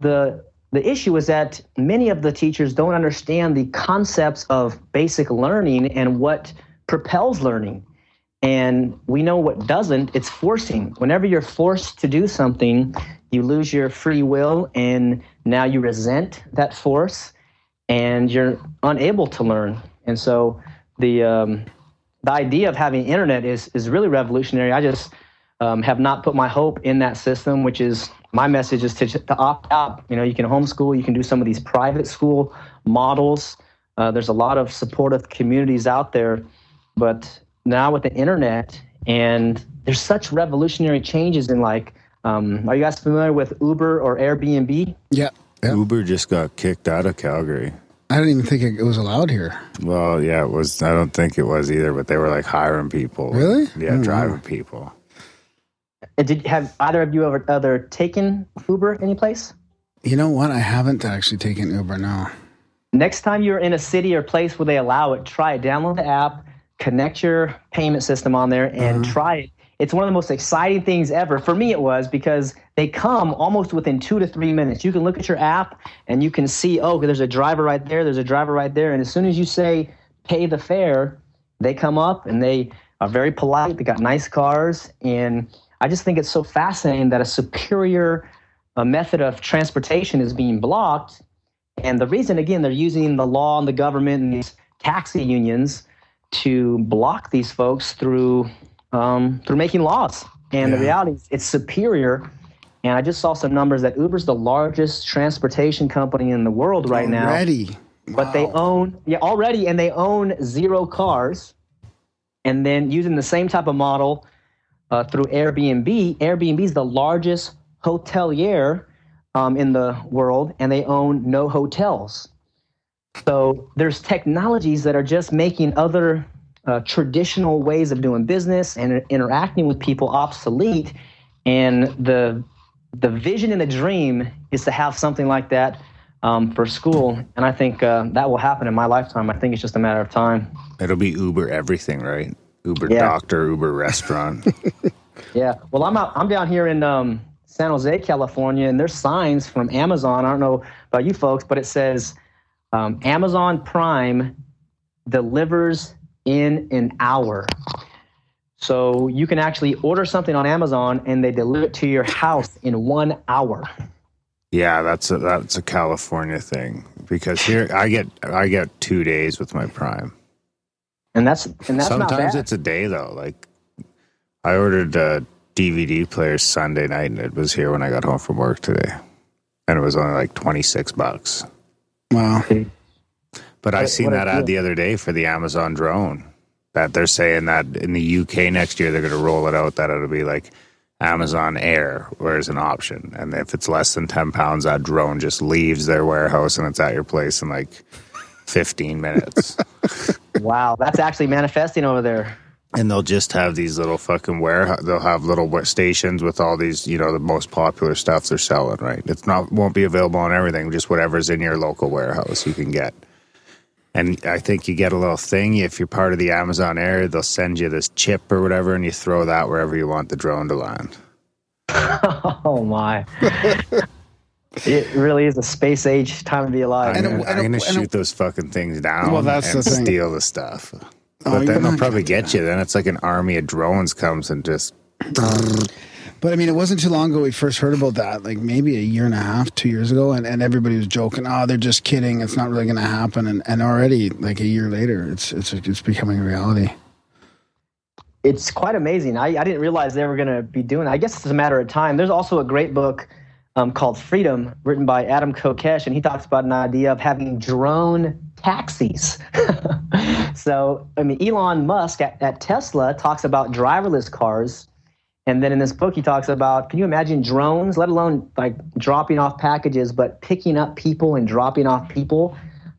The the issue is that many of the teachers don't understand the concepts of basic learning and what propels learning. And we know what doesn't, it's forcing. Whenever you're forced to do something, you lose your free will and now you resent that force and you're unable to learn. And so the um, the idea of having internet is is really revolutionary. I just um, have not put my hope in that system, which is my message is to, to opt out. You know, you can homeschool, you can do some of these private school models. Uh, there's a lot of supportive communities out there, but now with the internet and there's such revolutionary changes in like, um, are you guys familiar with Uber or Airbnb? Yeah. Yeah. Uber just got kicked out of Calgary. I didn't even think it, it was allowed here. Well, yeah, it was. I don't think it was either, but they were like hiring people. Really? Yeah, Oh, driving wow. people. And Did have either of you ever other taken Uber anyplace? You know what? I haven't actually taken Uber. No. Next time you're in a city or place where they allow it, try it. Download the app, connect your payment system on there, and try it. It's one of the most exciting things ever. For me, it was because they come almost within two to three minutes. You can look at your app and you can see, oh, there's a driver right there, there's a driver right there. And as soon as you say pay the fare, they come up and they are very polite. They got nice cars. And I just think it's so fascinating that a superior uh, method of transportation is being blocked. And the reason, again, they're using the law and the government and these taxi unions to block these folks through um, through making laws. And the reality is, it's superior. And I just saw some numbers that Uber's the largest transportation company in the world right now Already. but they own yeah already and they own zero cars and then using the same type of model uh, through airbnb airbnb is the largest hotelier um, in the world and they own no hotels so there's technologies that are just making other uh, traditional ways of doing business and interacting with people obsolete and the the vision and the dream is to have something like that um, for school, and I think uh, that will happen in my lifetime. I think it's just a matter of time. It'll be Uber everything, right? Uber Yeah. doctor, Uber restaurant. Yeah. Well, I'm out, I'm down here in um, San Jose, California, and there's signs from Amazon. I don't know about you folks, but it says um, Amazon Prime delivers in an hour. So you can actually order something on Amazon and they deliver it to your house in one hour. yeah, that's a that's a California thing because here I get I get two days with my Prime. And that's and that's not Sometimes it's a day though. Like I ordered a DVD player Sunday night and it was here when I got home from work today, and it was only like twenty six bucks. Wow. But I seen that ad the other day for the Amazon drone. That they're saying that in the UK next year they're going to roll it out that it'll be like Amazon Air, where where's an option, and if it's less than ten pounds, that drone just leaves their warehouse and it's at your place in like fifteen minutes. wow, that's actually manifesting over there. And they'll just have these little fucking warehouse. They'll have little stations with all these, you know, the most popular stuff they're selling. Right? It's not won't be available on everything. Just whatever's in your local warehouse, you can get. And I think you get a little thing if you're part of the Amazon area. They'll send you this chip or whatever, and you throw that wherever you want the drone to land. Oh my. it really is a space age time to be alive. And I'm gonna, and I'm gonna and it- shoot those fucking things down. Well, that's and the thing. steal the stuff. Oh, But you're then they'll probably gonna get you. Then it's like an army of drones comes and just But I mean, it wasn't too long ago we first heard about that, like maybe a year and a half, two years ago, and, and everybody was joking, oh, they're just kidding. It's not really going to happen. And, and already, like a year later, it's it's it's becoming a reality. it's quite amazing. I, I didn't realize they were going to be doing that. I guess it's a matter of time. There's also a great book um, called Freedom, written by Adam Kokesh, and he talks about an idea of having drone taxis. so, I mean, Elon Musk at, at Tesla talks about driverless cars. And then in this book, he talks about can you imagine drones, let alone like dropping off packages, but picking up people and dropping off people?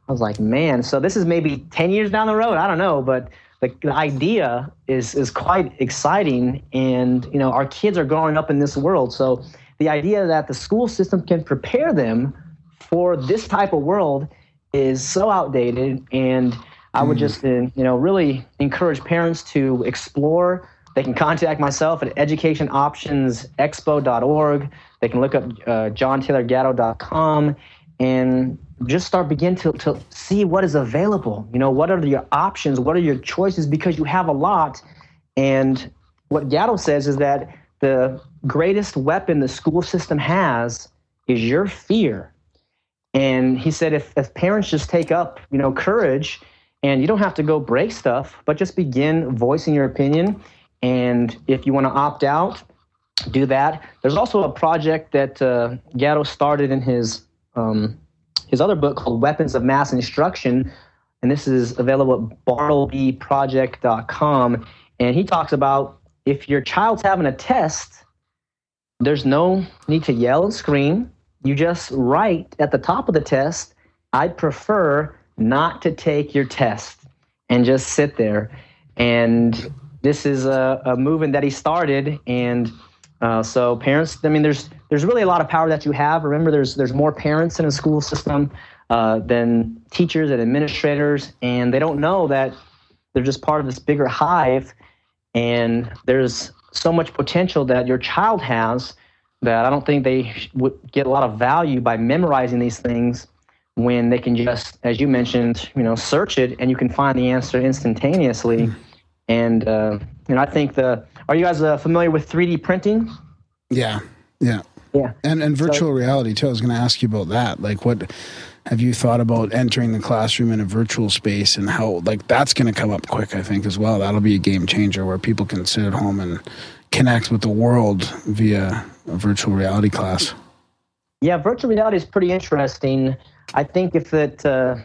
I was like, man, so this is maybe 10 years down the road. I don't know, but the, the idea is is quite exciting. And, you know, our kids are growing up in this world. So the idea that the school system can prepare them for this type of world is so outdated. And I would just, uh, you know, really encourage parents to explore. They can contact myself at educationoptionsexpo.org. They can look up uh, johntaylorgatto.com and just start begin to, to see what is available. You know, what are your options? What are your choices? Because you have a lot. And what Gatto says is that the greatest weapon the school system has is your fear. And he said if, if parents just take up, you know, courage and you don't have to go break stuff, but just begin voicing your opinion. And if you want to opt out, do that. There's also a project that uh, Gatto started in his um, his other book called Weapons of Mass Instruction, and this is available at bartlebyproject.com. And he talks about if your child's having a test, there's no need to yell and scream. You just write at the top of the test, I'd prefer not to take your test and just sit there. And this is a, a movement that he started. And uh, so parents, I mean, there's there's really a lot of power that you have. Remember, there's there's more parents in a school system uh, than teachers and administrators, and they don't know that they're just part of this bigger hive. And there's so much potential that your child has that I don't think they would get a lot of value by memorizing these things when they can just, as you mentioned, you know, search it and you can find the answer instantaneously. And uh, you know, I think the. Are you guys uh, familiar with 3D printing? Yeah, yeah, Yeah. and and virtual reality too. I was going to ask you about that. Like, what have you thought about entering the classroom in a virtual space, and how like that's going to come up quick? I think as well. That'll be a game changer where people can sit at home and connect with the world via a virtual reality class. Yeah, virtual reality is pretty interesting. I think if it uh,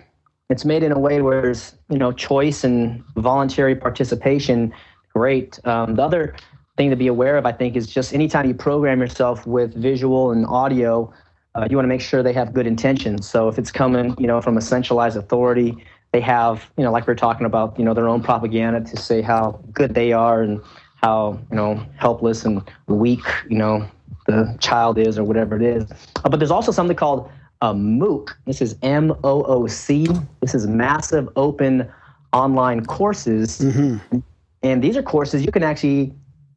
it's made in a way where there's you know choice and voluntary participation, great. Um, the other thing to be aware of, I think, is just anytime you program yourself with visual and audio, uh, you want to make sure they have good intentions. So if it's coming, you know, from a centralized authority, they have, you know, like we are talking about, you know, their own propaganda to say how good they are and how, you know, helpless and weak, you know, the child is or whatever it is. Uh, but there's also something called a MOOC. This is M O O C. This is massive open online courses. And these are courses you can actually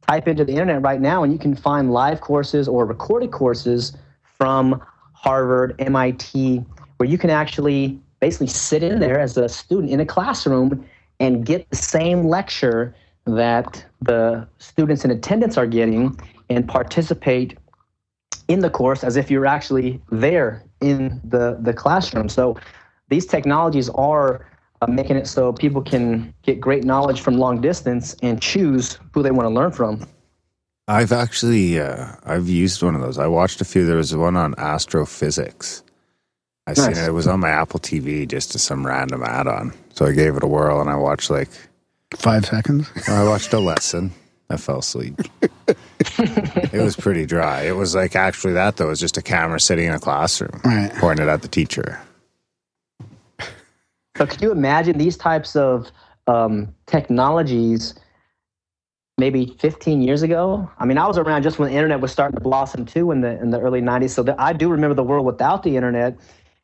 type into the internet right now and you can find live courses or recorded courses from Harvard, MIT, where you can actually basically sit in there as a student in a classroom and get the same lecture that the students in attendance are getting and participate in the course as if you're actually there in the, the classroom. So these technologies are uh, making it so people can get great knowledge from long distance and choose who they want to learn from. I've actually uh, I've used one of those. I watched a few. There was one on astrophysics. I seen it. It was on my Apple TV, just as some random add-on. So I gave it a whirl, and I watched like Five seconds. I watched a lesson. I fell asleep. it was pretty dry. It was like actually that though. It was just a camera sitting in a classroom, Right. pointed at the teacher. So could you imagine these types of um, technologies maybe 15 years ago? I mean, I was around just when the internet was starting to blossom too in the in the early 90s. So that I do remember the world without the internet,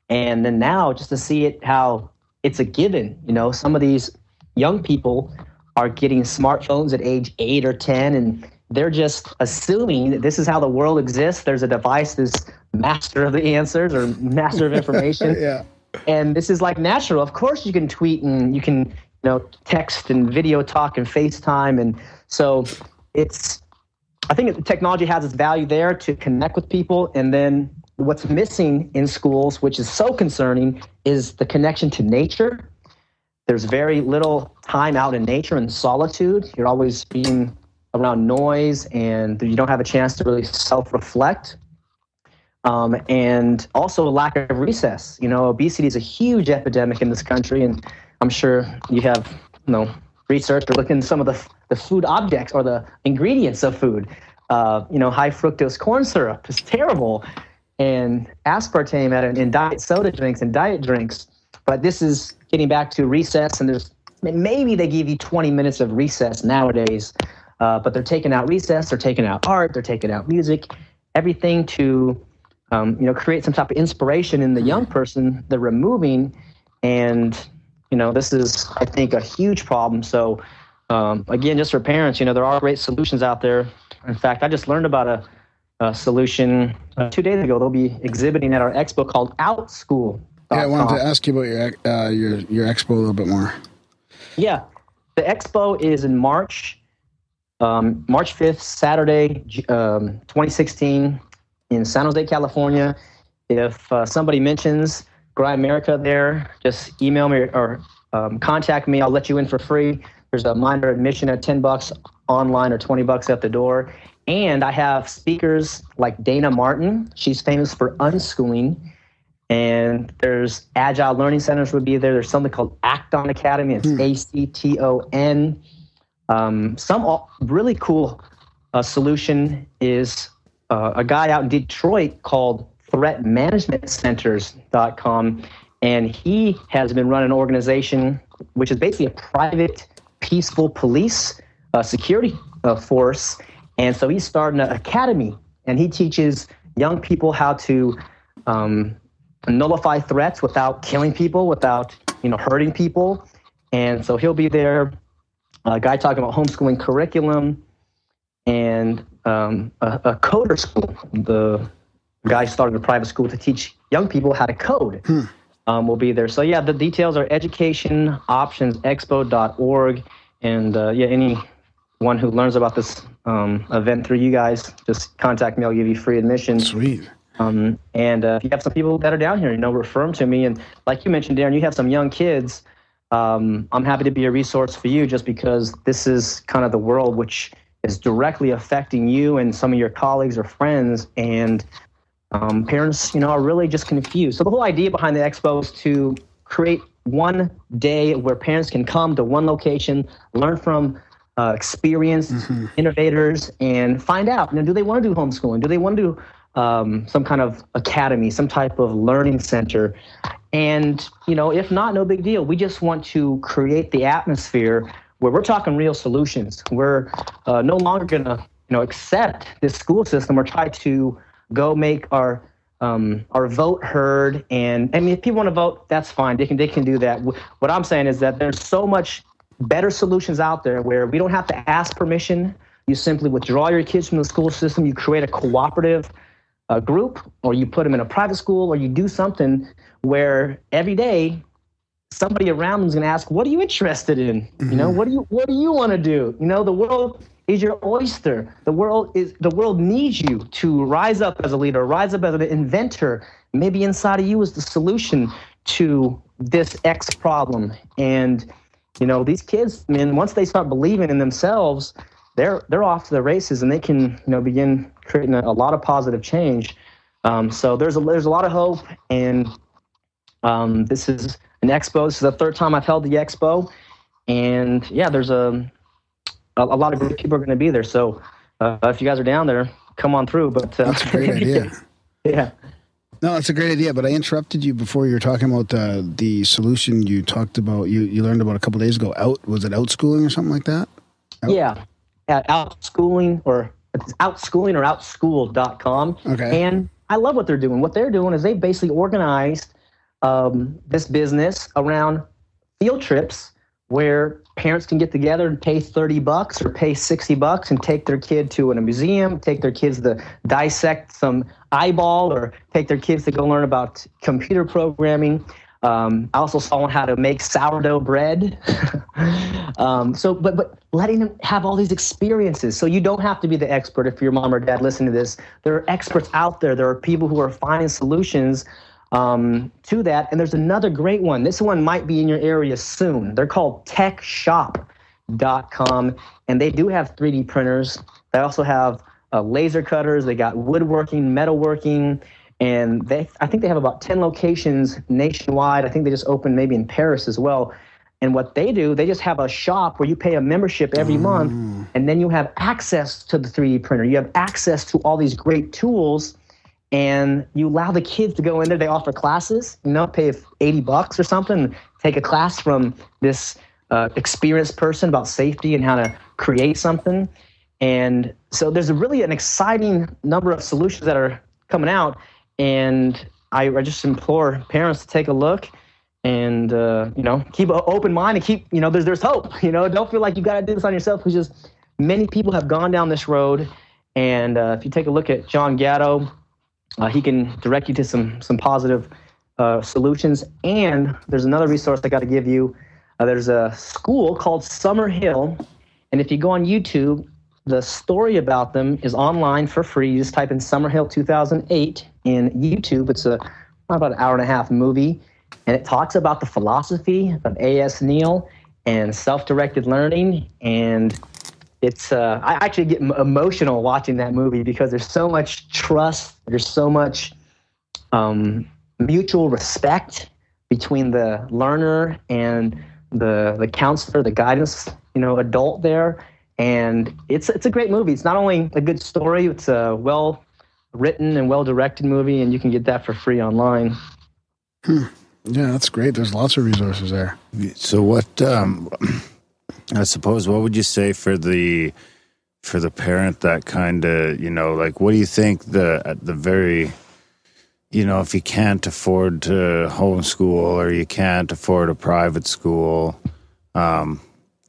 and then now just to see it how it's a given. You know, some of these young people are getting smartphones at age eight or 10, and they're just assuming that this is how the world exists. There's a device that's master of the answers or master of information Yeah. and this is like natural. Of course, you can tweet and you can, you know, text and video talk and FaceTime, and so it's. I think technology has its value there to connect with people, and then what's missing in schools, which is so concerning, is the connection to nature. There's very little time out in nature and solitude. You're always being around noise, and you don't have a chance to really self-reflect um, and also a lack of recess. You know, obesity is a huge epidemic in this country, and I'm sure you have, you know, research or looked some of the the food objects or the ingredients of food. Uh, you know, high fructose corn syrup is terrible, and aspartame at in diet soda drinks and diet drinks. But this is getting back to recess, and there's maybe they give you 20 minutes of recess nowadays, uh, but they're taking out recess, they're taking out art, they're taking out music, everything to um, you know, create some type of inspiration in the young person they're removing. And, you know, this is, I think, a huge problem. So, um, again, just for parents, you know, there are great solutions out there. In fact, I just learned about a, a solution uh, two days ago. They'll be exhibiting at our expo called OutSchool. Yeah, I wanted to ask you about your uh, your your expo a little bit more. Yeah, the expo is in March, um, March 5th, Saturday, um, 2016, in San Jose, California. If uh, somebody mentions Grimerica there, just email me or um, contact me. I'll let you in for free. There's a minor admission at 10 bucks online or 20 bucks at the door. And I have speakers like Dayna Martin. She's famous for unschooling and there's agile learning centers would be there. There's something called Acton Academy. It's A C T O N. Um, some al- really cool uh, solution is uh, a guy out in Detroit called ThreatManagementCenters.com, and he has been running an organization which is basically a private, peaceful police uh, security uh, force. And so he's starting an academy, and he teaches young people how to um, nullify threats without killing people, without you know hurting people. And so he'll be there. A guy talking about homeschooling curriculum and um, a, a coder school. The guy started a private school to teach young people how to code. Um, will be there. So yeah, the details are educationoptionsexpo.org, and uh, yeah, anyone who learns about this um, event through you guys, just contact me. I'll give you free admission. Sweet. Um, and uh, if you have some people that are down here, you know, refer them to me. And like you mentioned, Darren, you have some young kids. Um, I'm happy to be a resource for you just because this is kind of the world which is directly affecting you and some of your colleagues or friends. And um, parents, you know, are really just confused. So the whole idea behind the expo is to create one day where parents can come to one location, learn from uh, experienced innovators, and find out, you know, do they want to do homeschooling? Do they want to do um, some kind of academy, some type of learning center? And you know, if not, no big deal. We just want to create the atmosphere where we're talking real solutions. We're uh, no longer gonna, you know, accept this school system or try to go make our um, our vote heard. And I mean, if people want to vote, that's fine. They can they can do that. What I'm saying is that there's so much better solutions out there where we don't have to ask permission. You simply withdraw your kids from the school system. You create a cooperative uh, group, or you put them in a private school, or you do something where every day somebody around them is going to ask, "What are you interested in? You know, what do you what do you want to do? You know, the world is your oyster. The world is the world needs you to rise up as a leader, rise up as an inventor. Maybe inside of you is the solution to this X problem. And you know, these kids, man, once they start believing in themselves, they're they're off to the races, and they can you know begin creating a, a lot of positive change. Um, so there's a there's a lot of hope, and um, this is an expo. This is the third time I've held the expo, and yeah, there's a a, a lot of great people are going to be there. So uh, if you guys are down there, come on through. But uh, That's a great idea. yeah. No, it's a great idea, but I interrupted you before you were talking about uh, the solution you talked about. You you learned about a couple days ago. Out was it outschooling or something like that? Yeah. At outschooling or it's outschooling or outschool.com. Okay. And I love what they're doing. What they're doing is they basically organized um, this business around field trips where parents can get together and pay 30 bucks or pay 60 bucks and take their kid to a museum, take their kids to dissect some eyeball or take their kids to go learn about computer programming. Um, I also saw on how to make sourdough bread. um, so, but but letting them have all these experiences, so you don't have to be the expert. If your mom or dad listen to this, there are experts out there. There are people who are finding solutions um, to that. And there's another great one. This one might be in your area soon. They're called TechShop.com, and they do have 3D printers. They also have uh, laser cutters. They got woodworking, metalworking, and they I think they have about 10 locations nationwide. I think they just opened maybe in Paris as well. And what they do, they just have a shop where you pay a membership every month, and then you have access to the 3D printer. You have access to all these great tools, and you allow the kids to go in there. They offer classes, you know, pay 80 bucks or something, take a class from this uh, experienced person about safety and how to create something. And so there's a really an exciting number of solutions that are coming out. And I, I just implore parents to take a look and uh, you know keep an open mind and keep you know there's there's hope. You know, don't feel like you got to do this on yourself because just many people have gone down this road. And uh, if you take a look at John Gatto, uh, he can direct you to some some positive uh, solutions. And there's another resource I got to give you. Uh, there's a school called Summerhill, and if you go on YouTube, the story about them is online for free. You just type in Summerhill 2008 in YouTube. It's a about an hour and a half movie, and it talks about the philosophy of A.S. Neill and self-directed learning and it's uh, I actually get emotional watching that movie because there's so much trust, there's so much um, mutual respect between the learner and the the counselor, the guidance, you know, adult there, and it's it's a great movie. It's not only a good story, it's a well written and well directed movie, and you can get that for free online. Yeah, that's great. There's lots of resources there. So what? Um, I suppose what would you say for the for the parent that kind of you know like what do you think the at the very you know if you can't afford to homeschool or you can't afford a private school um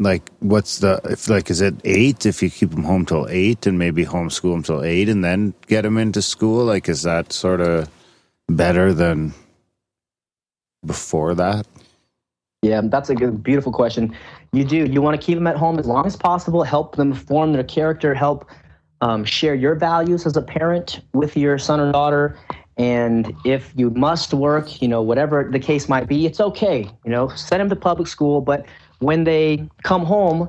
like what's the if like is it eight if you keep them home till eight and maybe homeschool till eight and then get them into school like is that sort of better than before that Yeah, that's a good, beautiful question. You do. You want to keep them at home as long as possible, help them form their character, help um, share your values as a parent with your son or daughter. And if you must work, you know, whatever the case might be, it's okay. You know, send them to public school. But when they come home,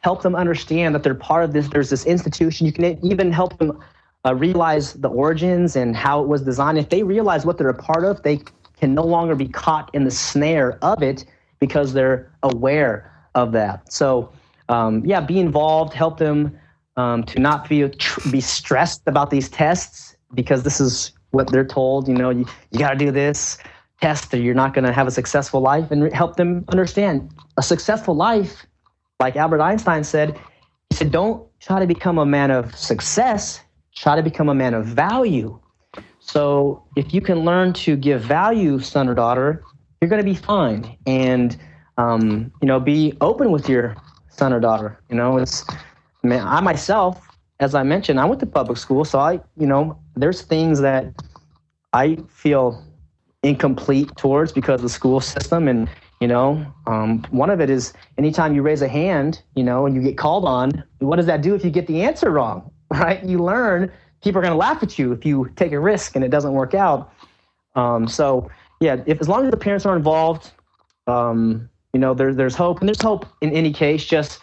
help them understand that they're part of this. There's this institution. You can even help them uh, realize the origins and how it was designed. If they realize what they're a part of, they can no longer be caught in the snare of it because they're aware of that. So, um, yeah, be involved, help them um, to not be be stressed about these tests because this is what they're told. You know, you, you got to do this test or you're not going to have a successful life, and help them understand a successful life. Like Albert Einstein said, he said, "Don't try to become a man of success. Try to become a man of value." So, if you can learn to give value, son or daughter, you're going to be fine. And um, you know, be open with your son or daughter. You know, it's man, I myself, as I mentioned, I went to public school, so I, you know, there's things that I feel incomplete towards because of the school system, and you know, um, one of it is anytime you raise a hand, you know, and you get called on, what does that do if you get the answer wrong? Right? You learn people are going to laugh at you if you take a risk and it doesn't work out. Um, so yeah, if as long as the parents are involved, um, you know, there's there's hope, and there's hope in any case. Just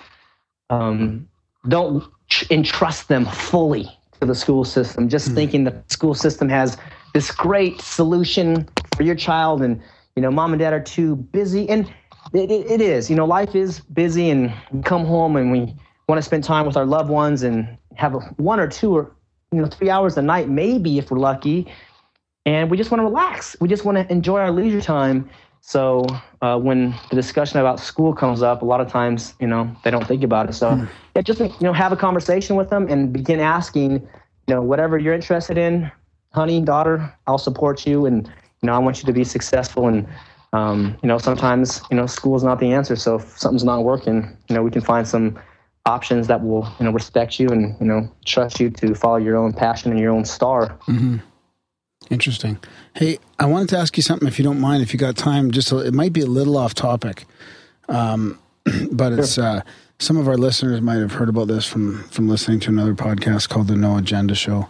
um, don't tr- entrust them fully to the school system. Just thinking the school system has this great solution for your child, and you know, mom and dad are too busy, and it, it, it is. You know, life is busy, and we come home and we want to spend time with our loved ones and have a, one or two or you know three hours a night, maybe if we're lucky and we just want to relax. We just want to enjoy our leisure time. So uh, when the discussion about school comes up, a lot of times, you know, they don't think about it. So yeah, just you know, have a conversation with them and begin asking, you know, whatever you're interested in, honey, daughter, I'll support you, and you know, I want you to be successful. And um, you know, sometimes you know, school is not the answer. So if something's not working, you know, we can find some options that will you know respect you and you know trust you to follow your own passion and your own star. Interesting. Hey, I wanted to ask you something if you don't mind, if you got time. Just a, it might be a little off topic, um, but it's uh, some of our listeners might have heard about this from from listening to another podcast called the No Agenda Show,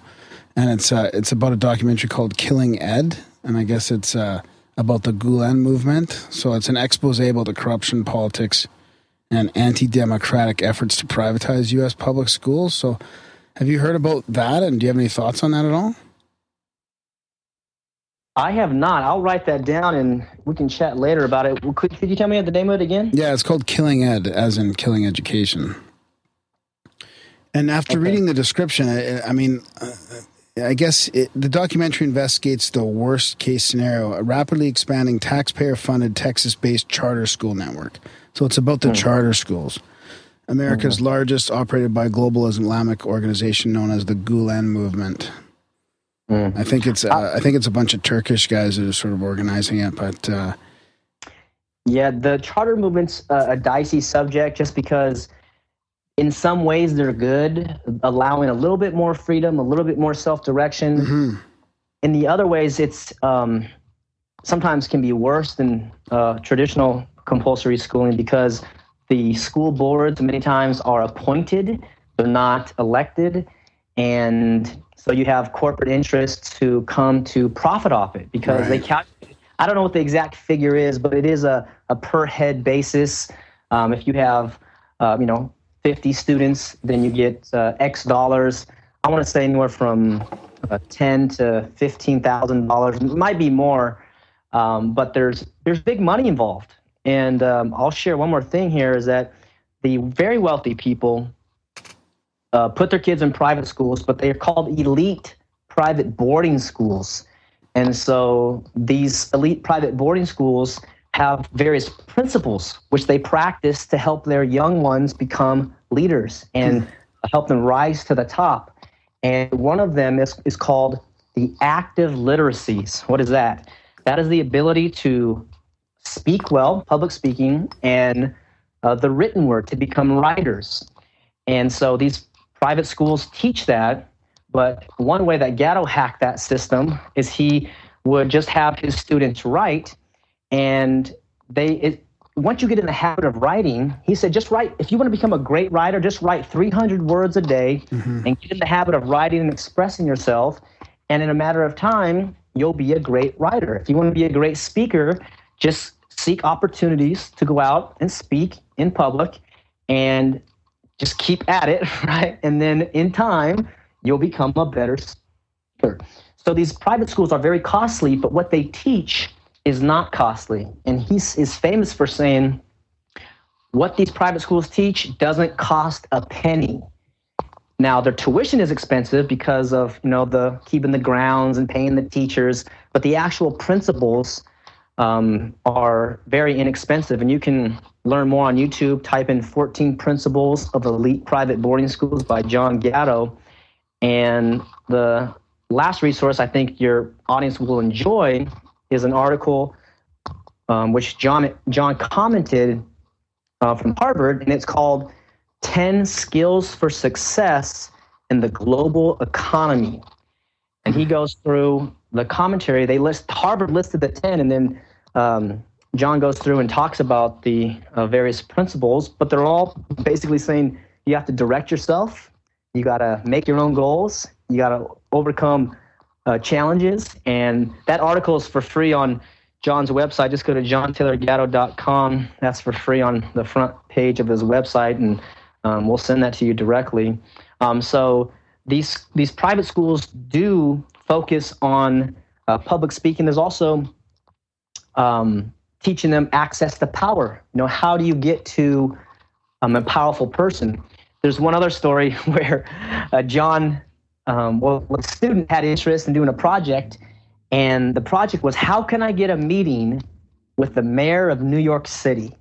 and it's uh, it's about a documentary called Killing Ed, and I guess it's uh, about the Gulen movement. So it's an expose about the corruption, politics, and anti-democratic efforts to privatize U.S. public schools. So, have you heard about that, and do you have any thoughts on that at all? I have not. I'll write that down and we can chat later about it. Could, could you tell me the name of it again? Yeah, it's called Killing Ed, as in killing education. And after reading the description, I, I mean, uh, I guess it, the documentary investigates the worst case scenario a rapidly expanding taxpayer funded Texas based charter school network. So it's about the charter schools. America's largest, operated by a global Islamic organization known as the Gulen Movement. I think it's uh, I think it's a bunch of Turkish guys that are sort of organizing it, but uh, Yeah, the charter movement's a, a dicey subject just because in some ways they're good, allowing a little bit more freedom, a little bit more self direction. In the other ways, it's um, sometimes can be worse than uh, traditional compulsory schooling because the school boards many times are appointed, they're not elected, and so you have corporate interests who come to profit off it because they calculate. I don't know what the exact figure is, but it is a, a per head basis. Um, if you have, uh, you know, 50 students, then you get uh, X dollars. I want to say anywhere from uh, 10 to 15 thousand dollars. Might be more, um, but there's there's big money involved. And um, I'll share one more thing here is that the very wealthy people uh, put their kids in private schools, but they are called elite private boarding schools. And so these elite private boarding schools have various principles which they practice to help their young ones become leaders and help them rise to the top. And one of them is, is called the active literacies. What is that? That is the ability to speak well, public speaking, and uh, the written word to become writers. And so these private schools teach that. But one way that Gatto hacked that system is he would just have his students write, and they it, once you get in the habit of writing, he said, just write. If you want to become a great writer, just write 300 words a day, mm-hmm. and get in the habit of writing and expressing yourself. And in a matter of time, you'll be a great writer. If you want to be a great speaker, just seek opportunities to go out and speak in public and just keep at it, right? And then in time, you'll become a better speaker. So these private schools are very costly, but what they teach is not costly. And he is famous for saying, what these private schools teach doesn't cost a penny. Now their tuition is expensive because of you know the keeping the grounds and paying the teachers, but the actual principles um, are very inexpensive, and you can learn more on YouTube. Type in 14 Principles of Elite Private Boarding Schools by John Gatto, and the last resource I think your audience will enjoy is an article um, which John John commented uh, from Harvard, and it's called 10 Skills for Success in the Global Economy. And he goes through the commentary. They list Harvard listed the 10, and then um, John goes through and talks about the uh, various principles, but they're all basically saying you have to direct yourself, you got to make your own goals, you got to overcome uh, challenges. And that article is for free on John's website. Just go to johntaylorgatto.com. That's for free on the front page of his website, and um, we'll send that to you directly. Um, so these these private schools do focus on uh, public speaking. There's also um, teaching them access to power. You know, how do you get to um, a powerful person? There's one other story where uh, John, um, well, a student had interest in doing a project, and the project was how can I get a meeting with the mayor of New York City?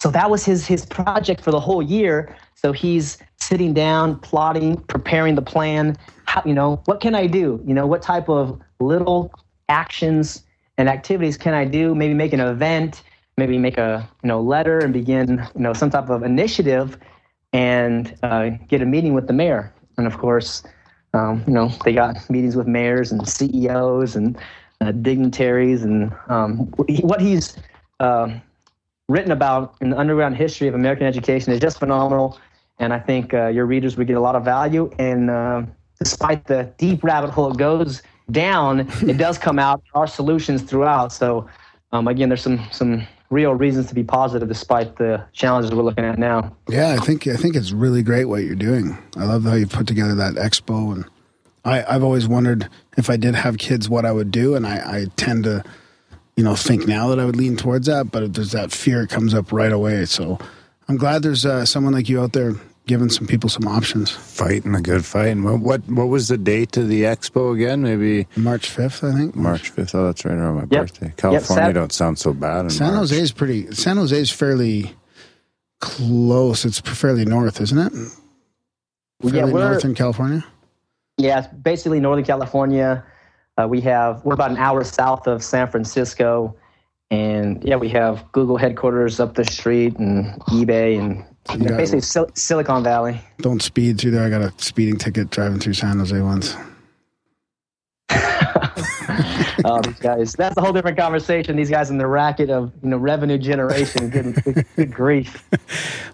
So that was his his project for the whole year. So he's sitting down, plotting, preparing the plan. How, you know, what can I do? You know, what type of little actions and activities can I do? Maybe make an event, maybe make a you know letter and begin you know some type of initiative, and uh, get a meeting with the mayor. And of course, um, you know they got meetings with mayors and CEOs and uh, dignitaries, and um, what he's uh, written about in the underground history of American education is just phenomenal. And I think uh, your readers would get a lot of value. And uh, despite the deep rabbit hole it goes down, it does come out. There are solutions throughout. So um, again, there's some some real reasons to be positive despite the challenges we're looking at now. Yeah, I think I think it's really great what you're doing. I love how you put together that expo, and I, I've always wondered if I did have kids, what I would do, and I, I tend to, you know, think now that I would lean towards that, but there's that fear comes up right away. So I'm glad there's uh, someone like you out there giving some people some options. Fighting a good fight. And what, what what was the date of the expo again? Maybe March 5th, I think. March fifth. Oh, that's right around my Yep. birthday. California Sat- don't sound so bad. In San March. Jose is pretty. San Jose is fairly close. It's fairly north, isn't it? Fairly yeah, we're north in California. yeah, it's basically Northern California. Uh, we have we're about an hour south of San Francisco, and yeah, we have Google headquarters up the street and eBay and Yeah. basically Sil- Silicon Valley. Don't speed through there. I got a speeding ticket driving through San Jose once. Oh, these guys. That's a whole different conversation. These guys in the racket of you know revenue generation. Good, good, grief.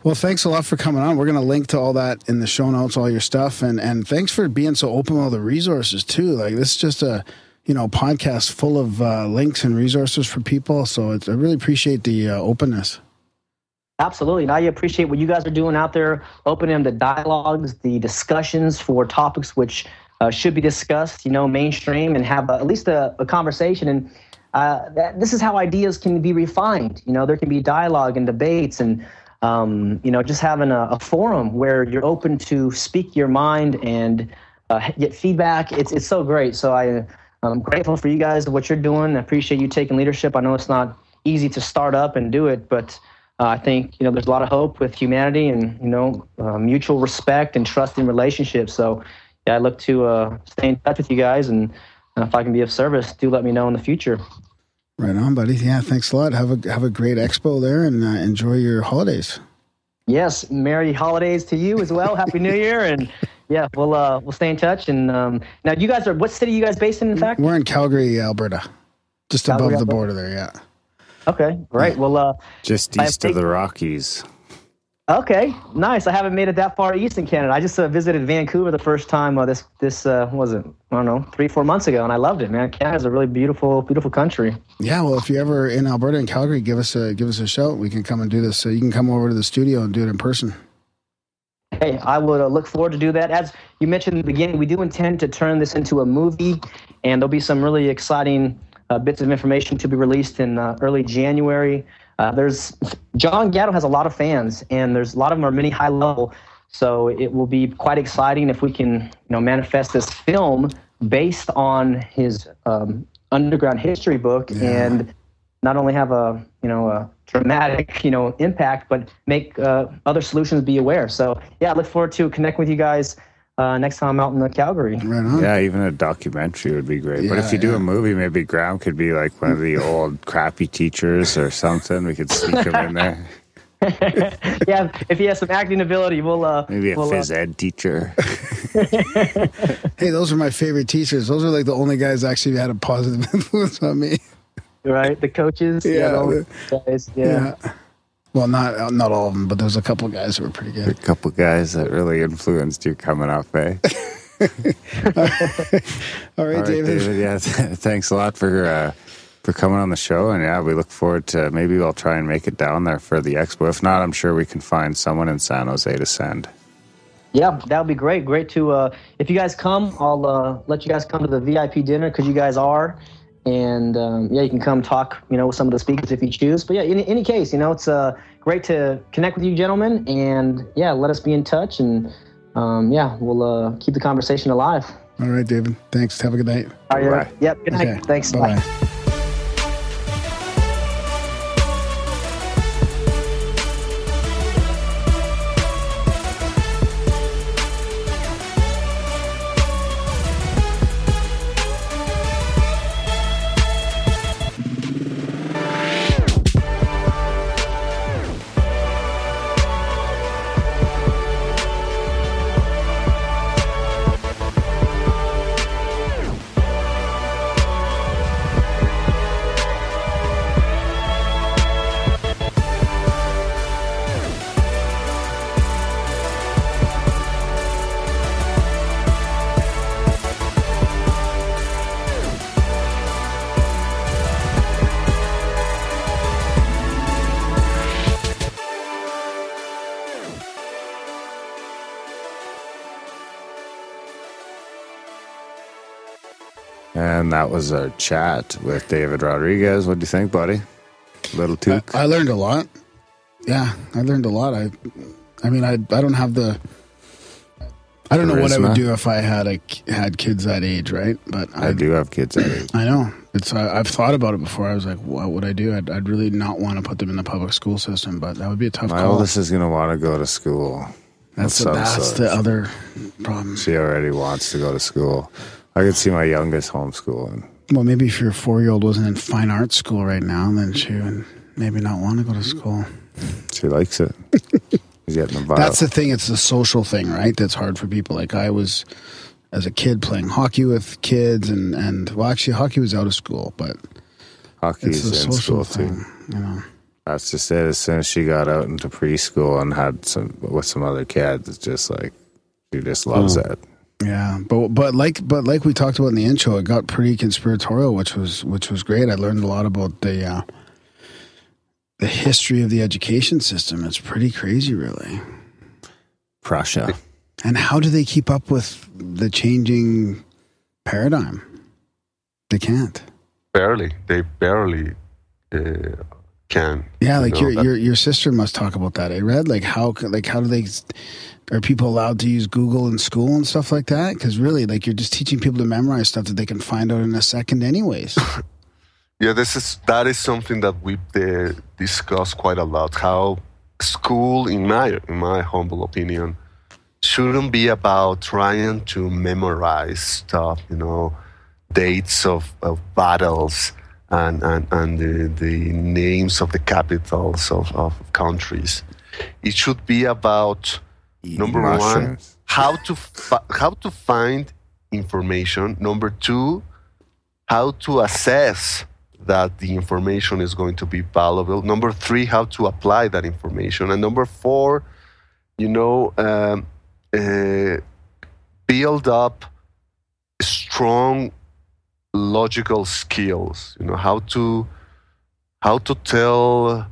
Well, thanks a lot for coming on. We're going to link to all that in the show notes, all your stuff, and and thanks for being so open with all the resources too. Like this is just a you know podcast full of uh, links and resources for people. So it's, I really appreciate the uh, openness. Absolutely. And I appreciate what you guys are doing out there, opening the dialogues, the discussions for topics which uh, should be discussed, you know, mainstream and have uh, at least a, a conversation. And uh, that, this is how ideas can be refined. You know, there can be dialogue and debates and, um, you know, just having a, a forum where you're open to speak your mind and uh, get feedback. It's, it's so great. So I, I'm grateful for you guys, what you're doing. I appreciate you taking leadership. I know it's not easy to start up and do it, but uh, I think you know there's a lot of hope with humanity and you know uh, mutual respect and trust in relationships. So yeah, I look to uh, stay in touch with you guys, and uh, if I can be of service, do let me know in the future. Right on, buddy. Yeah, thanks a lot. Have a have a great expo there and uh, enjoy your holidays. Yes, merry holidays to you as well. Happy New Year, and yeah, we'll uh, we'll stay in touch. And um, now, you guys are what city are you guys based in? In fact, We're in Calgary, Alberta, just Calgary, above the Alberta. border there. Yeah. Okay, great. Well, uh, Just east of the Rockies. Okay, nice. I haven't made it that far east in Canada. I just uh, visited Vancouver the first time. Uh, this this uh, was it? I don't know, three four months ago, and I loved it. Man, Canada's a really beautiful beautiful country. Yeah, well, if you're ever in Alberta and Calgary, give us a give us a shout. We can come and do this. So you can come over to the studio and do it in person. Hey, I would uh, look forward to do that. As you mentioned in the beginning, we do intend to turn this into a movie, and there'll be some really exciting uh, bits of information to be released in uh, early January. Uh, there's John Gatto has a lot of fans, and there's a lot of them are many high level. So it will be quite exciting if we can, you know, manifest this film based on his um, underground history book and not only have a you know a dramatic you know impact, but make uh, other solutions be aware. So yeah, I look forward to connecting with you guys uh, next time I'm out in the Calgary. Right on. Yeah, even a documentary would be great. Yeah, but if you do yeah. a movie, maybe Graham could be like one of the old crappy teachers or something. We could sneak him in there. yeah, if he has some acting ability, we'll uh, Maybe a we'll, uh, phys ed teacher. Hey, those are my favorite teachers. Those are like the only guys actually had a positive influence on me. right the coaches. Yeah, those guys, yeah. Yeah. Well, not not all of them, but there's a couple guys who were pretty good. a good. couple guys that really influenced you coming up, eh? All right, All right, David. David. Yeah, th- thanks a lot for uh, for coming on the show, and yeah, we look forward to maybe we'll try and make it down there for the expo. If not, I'm sure we can find someone in San Jose to send. Yeah, that would be great. Great to uh, if you guys come, I'll uh, let you guys come to the VIP dinner because you guys are, and um, yeah, you can come talk, you know, with some of the speakers if you choose. But yeah, in any case, you know, it's uh, great to connect with you, gentlemen, and yeah, let us be in touch, and um, yeah, we'll uh, keep the conversation alive. All right, David. Thanks. Have a good night. All right, Bye. yep. Good night. Okay. Thanks. Bye-bye. Bye. Was our chat with David Rodriguez. What do you think, buddy? Little took. I learned a lot. Yeah, I learned a lot. I, I mean, I I don't have the. I don't know what I would do if I had a had kids that age, right? But I do have kids at age. I know it's. Uh, I've thought about it before. I was like, what would I do? I'd, I'd really not want to put them in the public school system, but that would be a tough My call. oldest is going to want to go to school. that's the, that's the other problem. She already wants to go to school. I could see my youngest homeschooling. Well, maybe if your four year old wasn't in fine arts school right now, then she would maybe not want to go to school. She likes it. She's getting involved. That's the thing. It's the social thing, right? That's hard for people. Like I was, as a kid, playing hockey with kids, and and well, actually, hockey was out of school, but Hockey's it's the in social school thing. too. You know, That's just it. As soon as she got out into preschool and had some with some other kids, it's just like she just loves mm. it. Yeah. But but like but like we talked about in the intro, it got pretty conspiratorial, which was which was great. I learned a lot about the uh, the history of the education system. It's pretty crazy, really. Prussia. And how do they keep up with the changing paradigm? They can't. barely they barely uh, can. Yeah, you like know, your your your sister must talk about that. I read like how like how do they are people allowed to use Google in school and stuff like that? Because really, like you're just teaching people to memorize stuff that they can find out in a second, anyways. Yeah, this is that is something that we uh, discuss quite a lot. How school, in my in my humble opinion, shouldn't be about trying to memorize stuff. You know, dates of, of battles and and and the, the names of the capitals of, of countries. It should be about Eating number one how to fi- how to find information. Number two, how to assess that the information is going to be valuable. Number three, how to apply that information. And number four, you know, um, uh, build up strong logical skills. You know, how to how to tell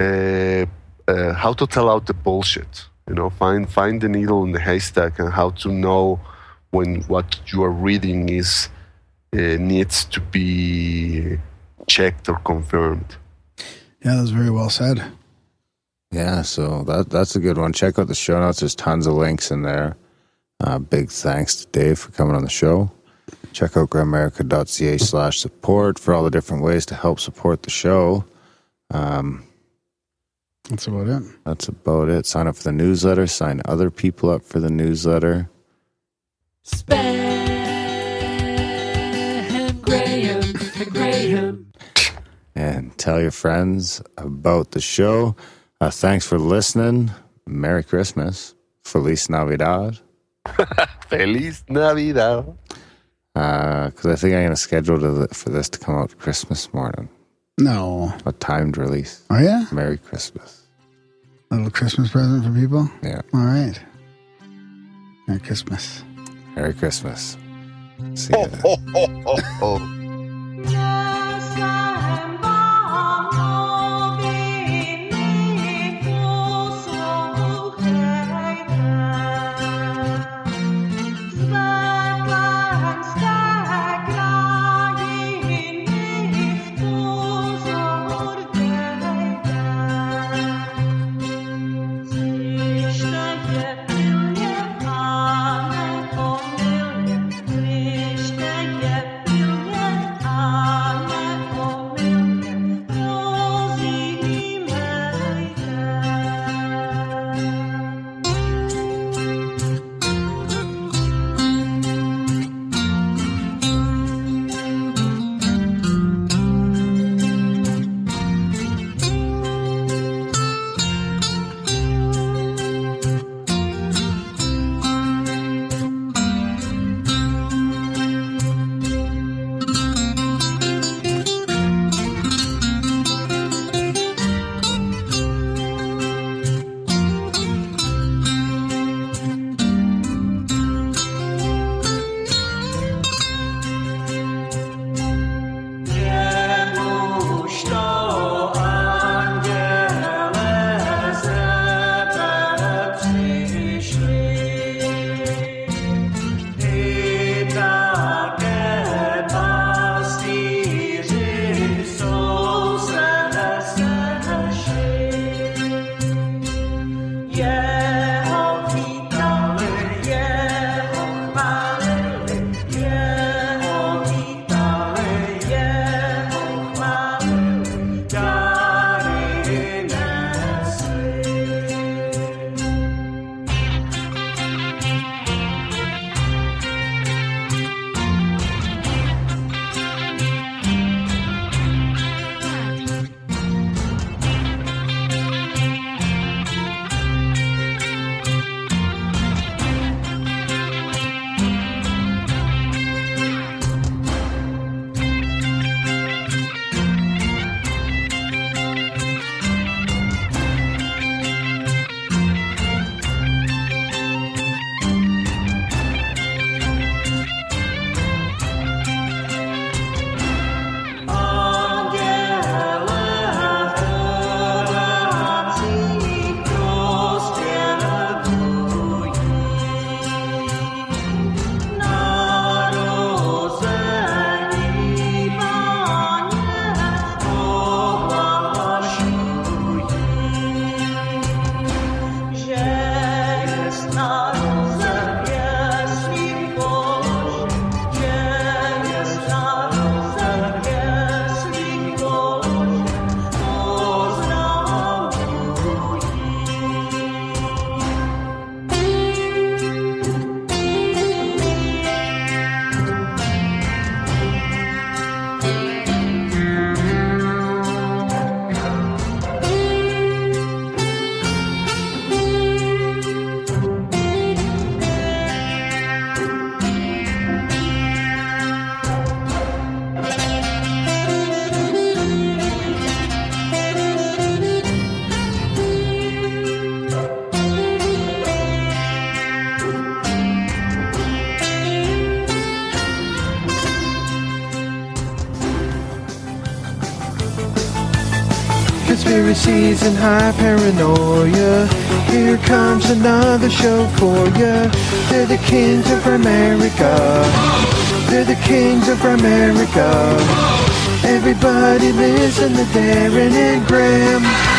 uh, uh, how to tell out the bullshit. You know, find find the needle in the haystack and how to know when what you are reading is uh, needs to be checked or confirmed. yeah, that was very well said. Yeah, so that that's a good one. Check out the show notes. There's tons of links in there. Uh, big thanks to Dave for coming on the show. Check out grimerica.ca slash support for all the different ways to help support the show. Um, That's about it. that's about it. Sign up for the newsletter. Sign other people up for the newsletter. Spam Graham, Graham. And tell your friends about the show. Uh, thanks for listening. Merry Christmas. Feliz Navidad. Feliz Navidad. Uh, because I think I'm going to schedule to, for this to come out Christmas morning. No. A timed release. Oh yeah, Merry Christmas. little Christmas present for people. Yeah. All right. Merry Christmas. Merry Christmas. See ya. Conspiracies and high paranoia. Here comes another show for ya. They're the kings of America. They're the kings of America. Everybody listen to Darren and Graham.